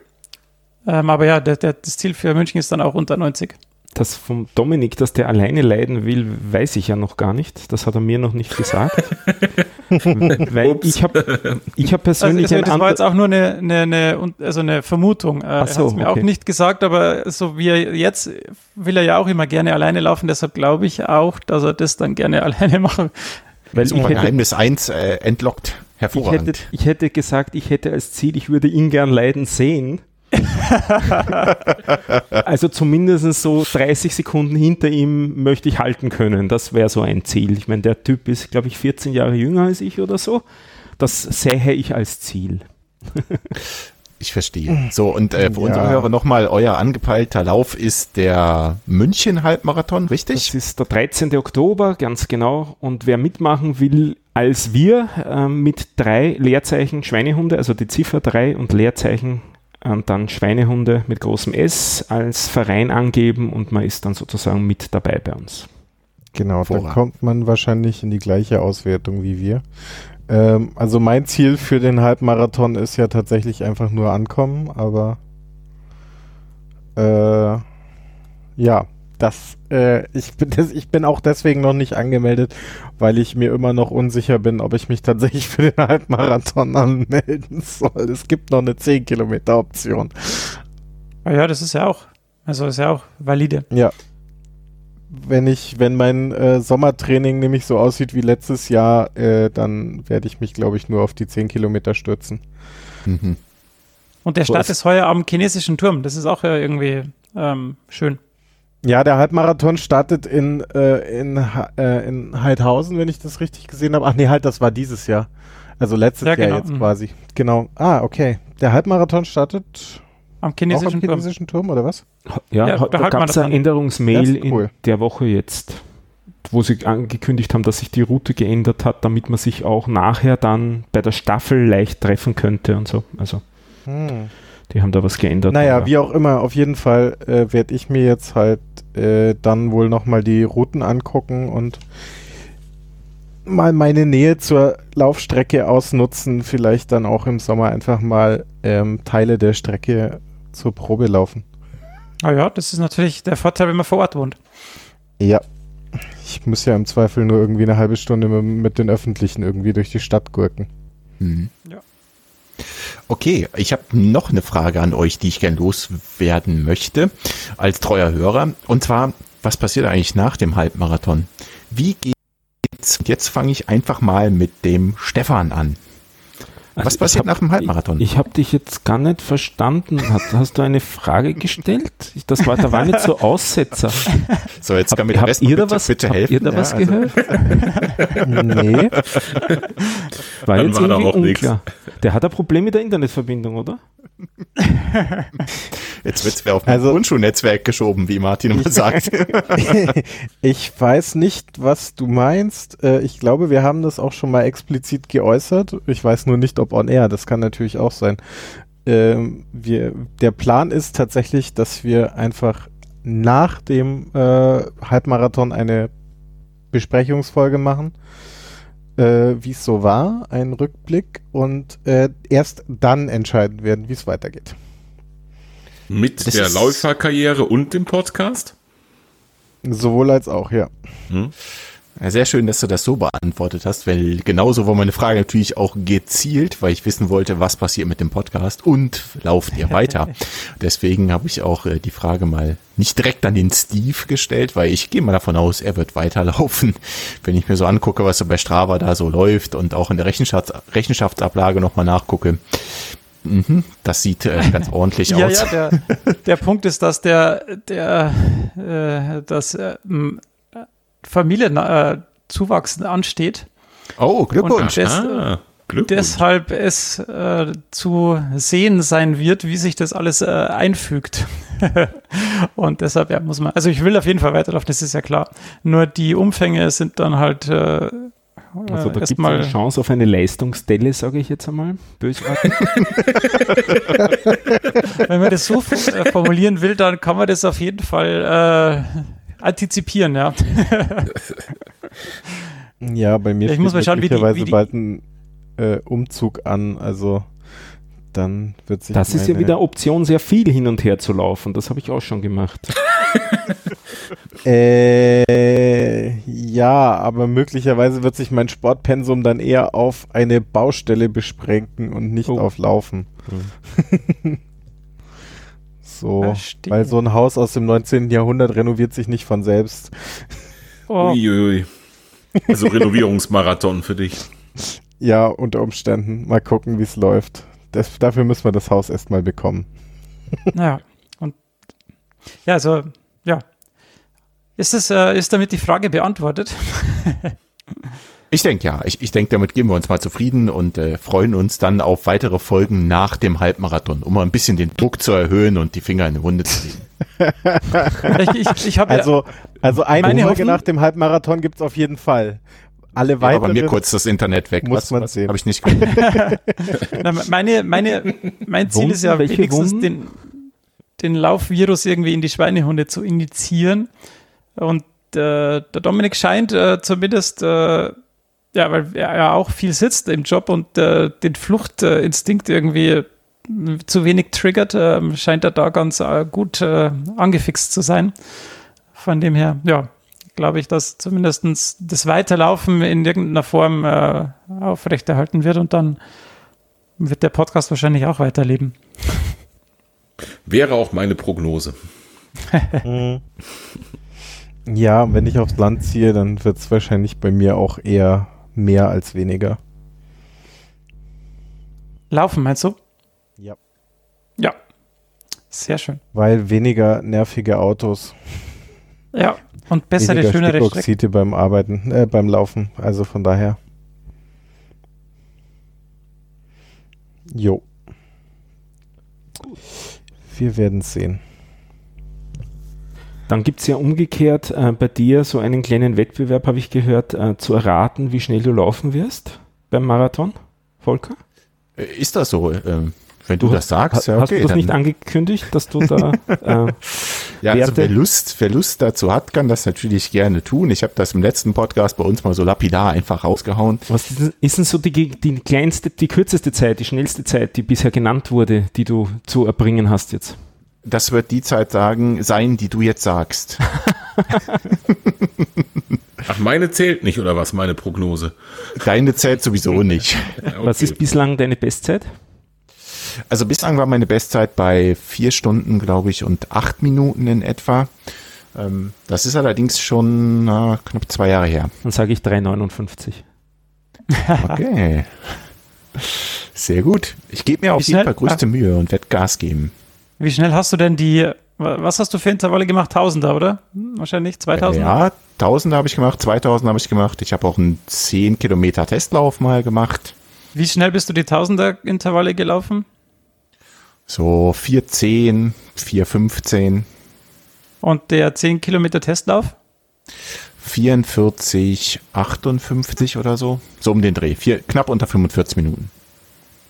Ähm, aber ja, der, der, das Ziel für München ist dann auch unter 90 das vom Dominik, dass der alleine leiden will, weiß ich ja noch gar nicht. Das hat er mir noch nicht gesagt. Weil ich habe ich hab persönlich. Also, das war jetzt auch nur eine, eine, eine, also eine Vermutung. Äh, Ach so, er hat mir okay. auch nicht gesagt, aber so wie er jetzt will er ja auch immer gerne alleine laufen. Deshalb glaube ich auch, dass er das dann gerne alleine machen. Weil ich hätte, Geheimnis 1 äh, entlockt. Hervorragend. Ich hätte, ich hätte gesagt, ich hätte als Ziel, ich würde ihn gern leiden sehen. also zumindest so 30 Sekunden hinter ihm möchte ich halten können. Das wäre so ein Ziel. Ich meine, der Typ ist, glaube ich, 14 Jahre jünger als ich oder so. Das sähe ich als Ziel. Ich verstehe. So, und äh, für ja. unsere Hörer nochmal, euer angepeilter Lauf ist der München-Halbmarathon, richtig? Das ist der 13. Oktober, ganz genau. Und wer mitmachen will, als wir äh, mit drei Leerzeichen Schweinehunde, also die Ziffer 3 und Leerzeichen dann Schweinehunde mit großem S als Verein angeben und man ist dann sozusagen mit dabei bei uns. Genau, Vorrat. da kommt man wahrscheinlich in die gleiche Auswertung wie wir. Ähm, also mein Ziel für den Halbmarathon ist ja tatsächlich einfach nur ankommen, aber äh, ja, das, äh, ich, bin das, ich bin auch deswegen noch nicht angemeldet, weil ich mir immer noch unsicher bin, ob ich mich tatsächlich für den Halbmarathon anmelden soll. Es gibt noch eine 10 Kilometer Option. Ah ja, das ist ja auch, also ist ja auch valide. Ja. Wenn ich, wenn mein äh, Sommertraining nämlich so aussieht wie letztes Jahr, äh, dann werde ich mich, glaube ich, nur auf die 10 Kilometer stürzen. Mhm. Und der Start so ist, ist heuer am chinesischen Turm. Das ist auch äh, irgendwie ähm, schön. Ja, der Halbmarathon startet in, äh, in, äh, in Heidhausen, wenn ich das richtig gesehen habe. Ach nee, halt, das war dieses Jahr. Also letztes ja, genau. Jahr jetzt mhm. quasi. Genau. Ah, okay. Der Halbmarathon startet am chinesischen, am chinesischen Turm. Turm. oder was? Ja, ja da gab es eine Änderungsmail cool. in der Woche jetzt, wo sie angekündigt haben, dass sich die Route geändert hat, damit man sich auch nachher dann bei der Staffel leicht treffen könnte und so. Also. Hm. Die haben da was geändert. Naja, aber. wie auch immer, auf jeden Fall äh, werde ich mir jetzt halt äh, dann wohl nochmal die Routen angucken und mal meine Nähe zur Laufstrecke ausnutzen, vielleicht dann auch im Sommer einfach mal ähm, Teile der Strecke zur Probe laufen. Ah ja, das ist natürlich der Vorteil, wenn man vor Ort wohnt. Ja. Ich muss ja im Zweifel nur irgendwie eine halbe Stunde mit, mit den Öffentlichen irgendwie durch die Stadt gurken. Mhm. Ja. Okay, ich habe noch eine Frage an euch, die ich gern loswerden möchte als treuer Hörer. Und zwar, was passiert eigentlich nach dem Halbmarathon? Wie geht's? Jetzt fange ich einfach mal mit dem Stefan an. Also Was passiert hab, nach dem Halbmarathon? Ich, ich habe dich jetzt gar nicht verstanden. Hast, hast, du eine Frage gestellt? Das war, da war nicht so Aussetzer. So, jetzt kann mir habt ihr da was, bitte helfen. Habt ihr da ja, was also. gehört? nee. War Dann jetzt war irgendwie unklar. Nix. Der hat ein Problem mit der Internetverbindung, oder? Jetzt wird es auf ein also, Grundschulnetzwerk geschoben, wie Martin immer sagt. ich weiß nicht, was du meinst. Äh, ich glaube, wir haben das auch schon mal explizit geäußert. Ich weiß nur nicht, ob on air. Das kann natürlich auch sein. Ähm, wir, der Plan ist tatsächlich, dass wir einfach nach dem äh, Halbmarathon eine Besprechungsfolge machen äh, wie es so war, einen Rückblick und äh, erst dann entscheiden werden, wie es weitergeht. Mit das der Läuferkarriere und dem Podcast? Sowohl als auch, ja. Hm. Ja, sehr schön, dass du das so beantwortet hast, weil genauso war meine Frage natürlich auch gezielt, weil ich wissen wollte, was passiert mit dem Podcast und lauft ihr weiter. Deswegen habe ich auch äh, die Frage mal nicht direkt an den Steve gestellt, weil ich gehe mal davon aus, er wird weiterlaufen. Wenn ich mir so angucke, was so bei Strava da so läuft und auch in der Rechenschafts Rechenschaftsablage nochmal nachgucke, mhm, das sieht äh, ganz ordentlich ja, aus. Ja, der, der Punkt ist, dass der, der, äh, das äh, Familienzuwachs äh, ansteht. Oh, Glückwunsch. Des, ah, Glückwunsch. Deshalb es äh, zu sehen sein wird, wie sich das alles äh, einfügt. und deshalb ja, muss man, also ich will auf jeden Fall weiterlaufen, das ist ja klar. Nur die Umfänge sind dann halt äh, also da gibt es eine Chance auf eine Leistungsdelle, sage ich jetzt einmal, bösartig. Wenn man das so äh, formulieren will, dann kann man das auf jeden Fall äh, antizipieren, ja. Ja, bei mir Ich muss mal schauen, wie die- möglicherweise wie die- bald ein äh, Umzug an, also dann wird sich Das ist ja wieder Option, sehr viel hin und her zu laufen. Das habe ich auch schon gemacht. Äh, ja, aber möglicherweise wird sich mein Sportpensum dann eher auf eine Baustelle beschränken und nicht Oh. auf Laufen. so, Verstehe. weil so ein Haus aus dem 19. Jahrhundert renoviert sich nicht von selbst. Oh, Uiui. Also Renovierungsmarathon für dich. Ja, unter Umständen. Mal gucken, wie es läuft. Das, dafür müssen wir das Haus erstmal bekommen. naja. Und ja, also, ja. Ist, das, äh, ist damit die Frage beantwortet? Ich denke ja. Ich, ich denke, damit geben wir uns mal zufrieden und äh, freuen uns dann auf weitere Folgen nach dem Halbmarathon, um mal ein bisschen den Druck zu erhöhen und die Finger in die Wunde zu legen. ich ich, ich habe Also, also eine Folge Hoffnung- nach dem Halbmarathon gibt es auf jeden Fall. Alle Ja, aber bei mir weiteren kurz das Internet weg. muss man sehen. Habe ich nicht gehört. Na, meine, meine, mein Ziel Wunden? ist ja Welche wenigstens Wunden? den, den Laufvirus irgendwie in die Schweinehunde zu initiieren. Und äh, der Dominik scheint äh, zumindest, äh, ja, weil er ja auch viel sitzt im Job und äh, den Fluchtinstinkt irgendwie mh, zu wenig triggert, äh, scheint er da ganz äh, gut äh, angefixt zu sein. Von dem her, ja, glaube ich, dass zumindest das Weiterlaufen in irgendeiner Form äh, aufrechterhalten wird und dann wird der Podcast wahrscheinlich auch weiterleben. Wäre auch meine Prognose. Ja, wenn ich aufs Land ziehe, dann wird es wahrscheinlich bei mir auch eher mehr als weniger. Laufen, meinst du? Ja. Ja. Sehr schön. Weil weniger nervige Autos, Ja. Und bessere, weniger schönere Strecken. Stickoxide beim Arbeiten, äh, beim Laufen. Also von daher. Jo. Wir werden sehen. Dann gibt es ja umgekehrt äh, bei dir so einen kleinen Wettbewerb, habe ich gehört, äh, zu erraten, wie schnell du laufen wirst beim Marathon, Volker? Äh, Ist das so? Ähm, wenn du, Du das sagst, Ha- ja, Hast okay. du das dann- nicht angekündigt, dass du da äh, Ja, also wer Lust, wer Lust dazu hat, kann das natürlich gerne tun. Ich habe das im letzten Podcast bei uns mal so lapidar einfach rausgehauen. Was ist denn- ist denn so die, die kleinste, die kürzeste Zeit, die schnellste Zeit, die bisher genannt wurde, die du zu erbringen hast jetzt? Das wird die Zeit sagen, sein, die du jetzt sagst. Ach, meine zählt nicht, oder was, meine Prognose? Deine zählt sowieso nicht. Ja, Was okay. ist bislang deine Bestzeit? Also bislang war meine Bestzeit bei vier Stunden, glaube ich, und acht Minuten in etwa. Ähm, das ist allerdings schon na, knapp zwei Jahre her. Dann sage ich 3,59. Okay. Sehr gut. Ich gebe mir auf jeden schnell- Fall größte Mühe und werde Gas geben. Wie schnell hast du denn die, was hast du für Intervalle gemacht? Tausender, oder? Hm, Wahrscheinlich 2000? Ja, 1000 habe ich gemacht, 2000 habe ich gemacht. Ich habe auch einen 10 Kilometer Testlauf mal gemacht. Wie schnell bist du die Tausender Intervalle gelaufen? So 410, 415, Und der 10 Kilometer Testlauf? 44, 58 oder so. So um den Dreh. Vier, knapp unter 45 Minuten.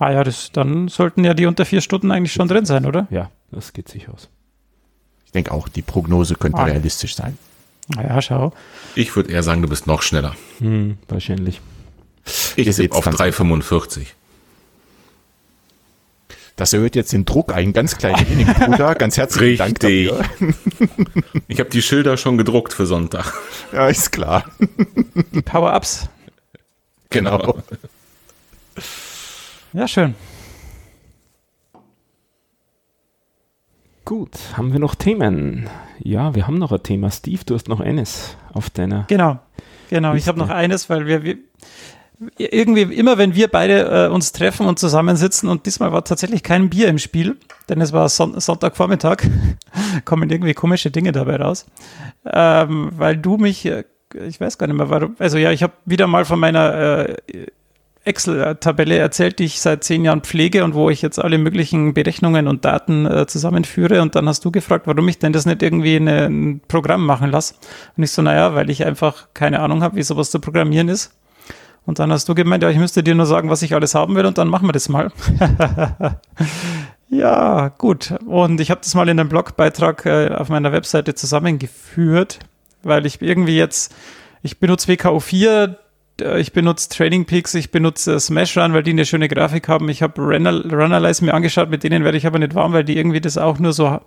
Ah ja, das, dann sollten ja die unter vier Stunden eigentlich schon drin sein, oder? Ja, das geht sich aus. Ich denke auch, die Prognose könnte Ah. realistisch sein. Naja, schau. Ich würde eher sagen, du bist noch schneller. Hm, wahrscheinlich. Ich tippe auf ganz 3,45. Das erhöht jetzt den Druck ein ganz klein wenig, Bruder. Ganz herzlichen Dank Richtig. dafür. Ich habe die Schilder schon gedruckt für Sonntag. Ja, ist klar. Die Power-Ups. Genau. Ja, schön. Gut, haben wir noch Themen? Ja, wir haben noch ein Thema. Steve, du hast noch eines auf deiner. Genau. Genau. Ich Liste. habe noch eines, weil wir, wir irgendwie immer, wenn wir beide äh, uns treffen und zusammensitzen und diesmal war tatsächlich kein Bier im Spiel, denn es war Son Sonntagvormittag, kommen irgendwie komische Dinge dabei raus, ähm, weil du mich, äh, ich weiß gar nicht mehr warum, also ja, ich habe wieder mal von meiner äh, Excel-Tabelle erzählt, die ich seit zehn Jahren pflege und wo ich jetzt alle möglichen Berechnungen und Daten äh, zusammenführe. Und dann hast du gefragt, warum ich denn das nicht irgendwie in ein Programm machen lasse. Und ich so, naja, weil ich einfach keine Ahnung habe, wie sowas zu programmieren ist. Und dann hast du gemeint, ja, ich müsste dir nur sagen, was ich alles haben will und dann machen wir das mal. ja, gut. Und ich habe das mal in einem Blogbeitrag äh, auf meiner Webseite zusammengeführt, weil ich irgendwie jetzt, ich benutze WKO4, äh, ich benutze Training Peaks, ich benutze Smash Run, weil die eine schöne Grafik haben. Ich habe Runner, Runnerlize mir angeschaut, mit denen werde ich aber nicht warm, weil die irgendwie das auch nur so,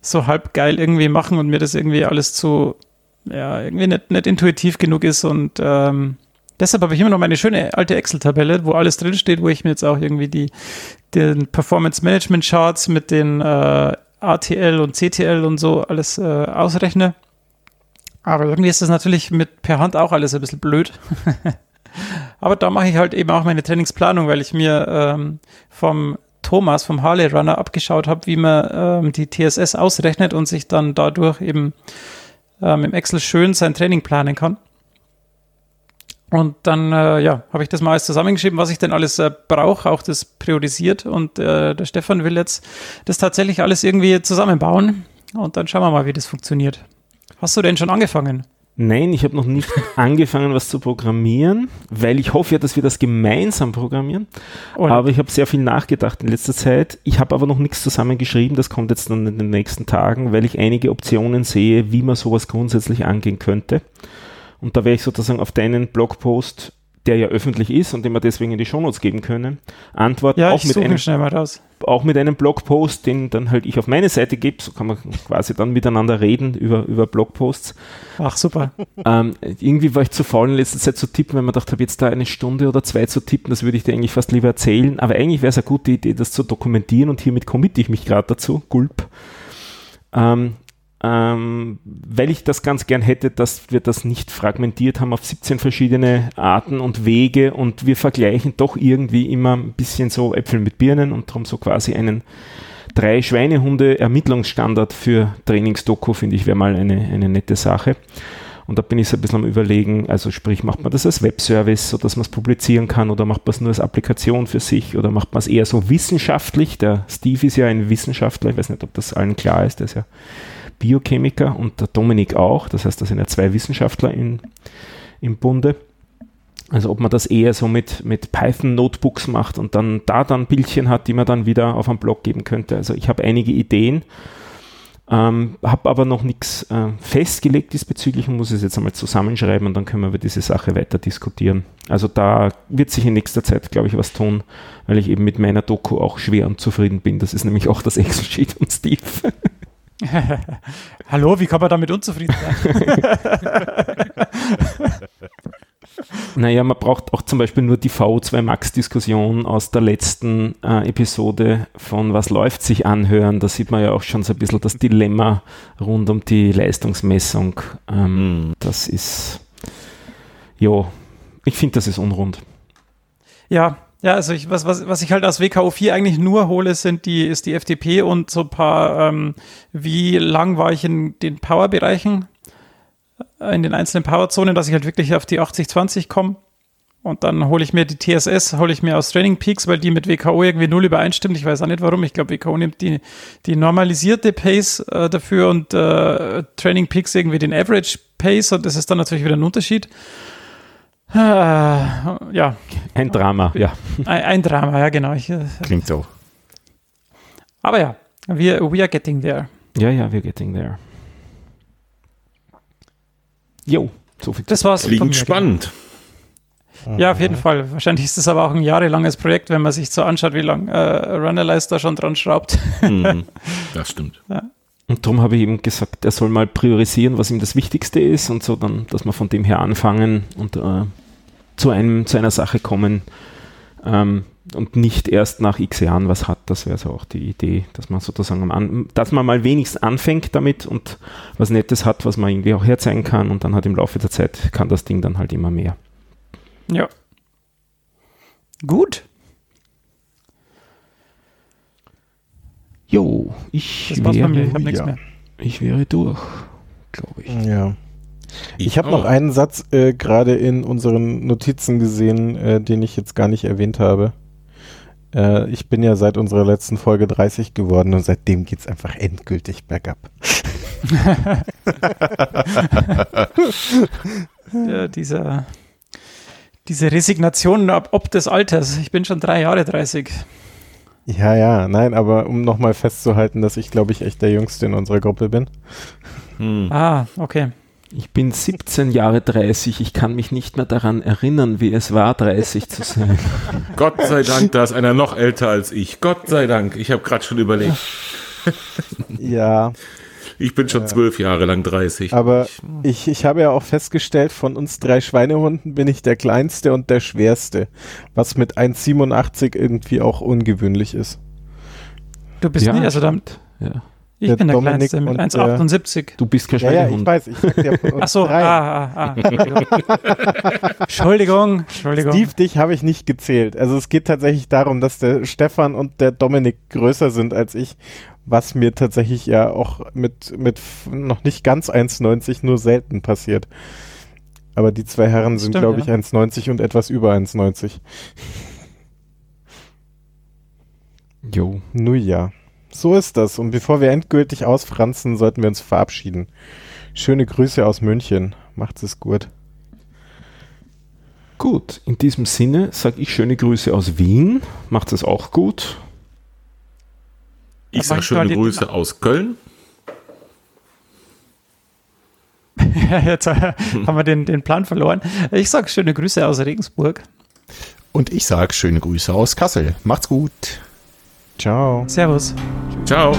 so halb geil irgendwie machen und mir das irgendwie alles zu, ja, irgendwie nicht, nicht intuitiv genug ist und ähm, deshalb habe ich immer noch meine schöne alte Excel-Tabelle, wo alles drinsteht, wo ich mir jetzt auch irgendwie die, den Performance Management Charts mit den äh, ATL und CTL und so alles äh, ausrechne. Aber irgendwie ist das natürlich mit per Hand auch alles ein bisschen blöd. Aber da mache ich halt eben auch meine Trainingsplanung, weil ich mir ähm, vom Thomas, vom Harley Runner, abgeschaut habe, wie man ähm, die TSS ausrechnet und sich dann dadurch eben ähm, im Excel schön sein Training planen kann. Und dann, äh, ja, habe ich das mal alles zusammengeschrieben, was ich denn alles äh, brauche, auch das priorisiert. Und äh, der Stefan will jetzt das tatsächlich alles irgendwie zusammenbauen. Und dann schauen wir mal, wie das funktioniert. Hast du denn schon angefangen? Nein, ich habe noch nicht angefangen, was zu programmieren, weil ich hoffe ja, dass wir das gemeinsam programmieren. Oh aber ich habe sehr viel nachgedacht in letzter Zeit. Ich habe aber noch nichts zusammengeschrieben. Das kommt jetzt dann in den nächsten Tagen, weil ich einige Optionen sehe, wie man sowas grundsätzlich angehen könnte. Und da werde ich sozusagen auf deinen Blogpost der ja öffentlich ist und den wir deswegen in die Shownotes geben können, antworten ja, auch, mit einem, auch mit einem Blogpost, den dann halt ich auf meine Seite gebe, so kann man quasi dann miteinander reden über, über Blogposts. Ach, super. Ähm, irgendwie war ich zu faul in letzter Zeit zu tippen, weil man dachte, habe jetzt da eine Stunde oder zwei zu tippen, das würde ich dir eigentlich fast lieber erzählen, aber eigentlich wäre es eine gute Idee, das zu dokumentieren und hiermit committe ich mich gerade dazu, gulp. Ähm, ähm, weil ich das ganz gern hätte, dass wir das nicht fragmentiert haben auf 17 verschiedene Arten und Wege und wir vergleichen doch irgendwie immer ein bisschen so Äpfel mit Birnen und darum so quasi einen drei Schweinehunde Ermittlungsstandard für Trainingsdoku, finde ich, wäre mal eine, eine nette Sache. Und da bin ich so ein bisschen am überlegen, also sprich, macht man das als Webservice, sodass man es publizieren kann oder macht man es nur als Applikation für sich oder macht man es eher so wissenschaftlich? Der Steve ist ja ein Wissenschaftler, ich weiß nicht, ob das allen klar ist, der ist ja Biochemiker und der Dominik auch. Das heißt, da sind ja zwei Wissenschaftler in, im Bunde. Also ob man das eher so mit, mit Python-Notebooks macht und dann da dann Bildchen hat, die man dann wieder auf einen Blog geben könnte. Also ich habe einige Ideen, ähm, habe aber noch nichts äh, festgelegt diesbezüglich und muss es jetzt einmal zusammenschreiben und dann können wir über diese Sache weiter diskutieren. Also da wird sich in nächster Zeit, glaube ich, was tun, weil ich eben mit meiner Doku auch schwer unzufrieden bin. Das ist nämlich auch das Excel-Sheet von Steve. Hallo, wie kann man damit unzufrieden sein? naja, man braucht auch zum Beispiel nur die VO2 Max-Diskussion aus der letzten äh, Episode von Was läuft sich anhören. Da sieht man ja auch schon so ein bisschen das Dilemma rund um die Leistungsmessung. Ähm, mhm. Das ist, ja, ich finde, das ist unrund. Ja, ja, also ich, was, was, was ich halt aus WKO 4 eigentlich nur hole, sind die, ist die FDP und so ein paar, ähm, wie lang war ich in den Power-Bereichen, äh, in den einzelnen Power-Zonen, dass ich halt wirklich auf die 80-20 komme. Und dann hole ich mir die TSS, hole ich mir aus Training Peaks, weil die mit WKO irgendwie null übereinstimmt. Ich weiß auch nicht warum. Ich glaube, WKO nimmt die, die normalisierte Pace äh, dafür und äh, Training Peaks irgendwie den Average Pace und das ist dann natürlich wieder ein Unterschied. Äh, ja. Ein Drama, ja. Ein, ein Drama, ja, genau. Ich, äh, Klingt so. Aber ja, wir we are getting there. Ja, ja, we're getting there. Jo, so viel. Das war's. Klingt spannend. Ja, auf jeden Fall. Wahrscheinlich ist das aber auch ein jahrelanges Projekt, wenn man sich so anschaut, wie lange äh, Runnerlize da schon dran schraubt. Mhm, das stimmt. Ja. Und darum habe ich ihm gesagt, er soll mal priorisieren, was ihm das Wichtigste ist und so dann, dass wir von dem her anfangen und äh, zu, einem, zu einer Sache kommen ähm, und nicht erst nach x Jahren was hat. Das wäre so auch die Idee, dass man sozusagen, an, dass man mal wenigstens anfängt damit und was Nettes hat, was man irgendwie auch herzeigen kann und dann hat im Laufe der Zeit kann das Ding dann halt immer mehr. Ja. Gut. Jo, ich das wäre, mir. Ich, hab ja. mehr. ich wäre durch, glaube ich. Ja. Ich, ich habe noch einen Satz äh, gerade in unseren Notizen gesehen, äh, den ich jetzt gar nicht erwähnt habe. Äh, ich bin ja seit unserer letzten Folge 30 geworden und seitdem geht es einfach endgültig bergab. ja, dieser, diese Resignation ab, ob des Alters. Ich bin schon drei Jahre 30. Ja, ja, nein, aber um nochmal festzuhalten, dass ich, glaube ich, echt der Jüngste in unserer Gruppe bin. Hm. Ah, okay. Ich bin 17 Jahre 30. Ich kann mich nicht mehr daran erinnern, wie es war, 30 zu sein. Gott sei Dank, da ist einer noch älter als ich. Gott sei Dank. Ich habe gerade schon überlegt. Ja, Ich bin schon zwölf Jahre lang 30. aber ich, ich habe ja auch festgestellt, von uns drei Schweinehunden bin ich der kleinste und der schwerste, was mit 1,87 irgendwie auch ungewöhnlich ist. Du bist nie, also dann, ja. ich Der bin der Dominik Kleinste mit und der- 1,78. Du bist kein Ja, ja, ich Schweinehund. weiß, ich sag ja von uns Ach so, drei. ah, ah, ah, Entschuldigung. Entschuldigung, Entschuldigung. Steve, dich habe ich nicht gezählt. Also es geht tatsächlich darum, dass der Stefan und der Dominik größer sind als ich, was mir tatsächlich ja auch mit, mit noch nicht ganz 1,90 nur selten passiert. Aber die zwei Herren sind, glaube ich, ja. 1,90 und etwas über 1,90. Jo. Nun ja, so ist das. Und bevor wir endgültig ausfranzen, sollten wir uns verabschieden. Schöne Grüße aus München. Macht's es gut. Gut, in diesem Sinne sage ich schöne Grüße aus Wien. Macht es auch gut. Ich sage schöne Grüße aus Köln. Ja, jetzt äh, haben wir den, den Plan verloren. Ich sage schöne Grüße aus Regensburg. Und ich sage schöne Grüße aus Kassel. Macht's gut. Ciao. Servus. Ciao.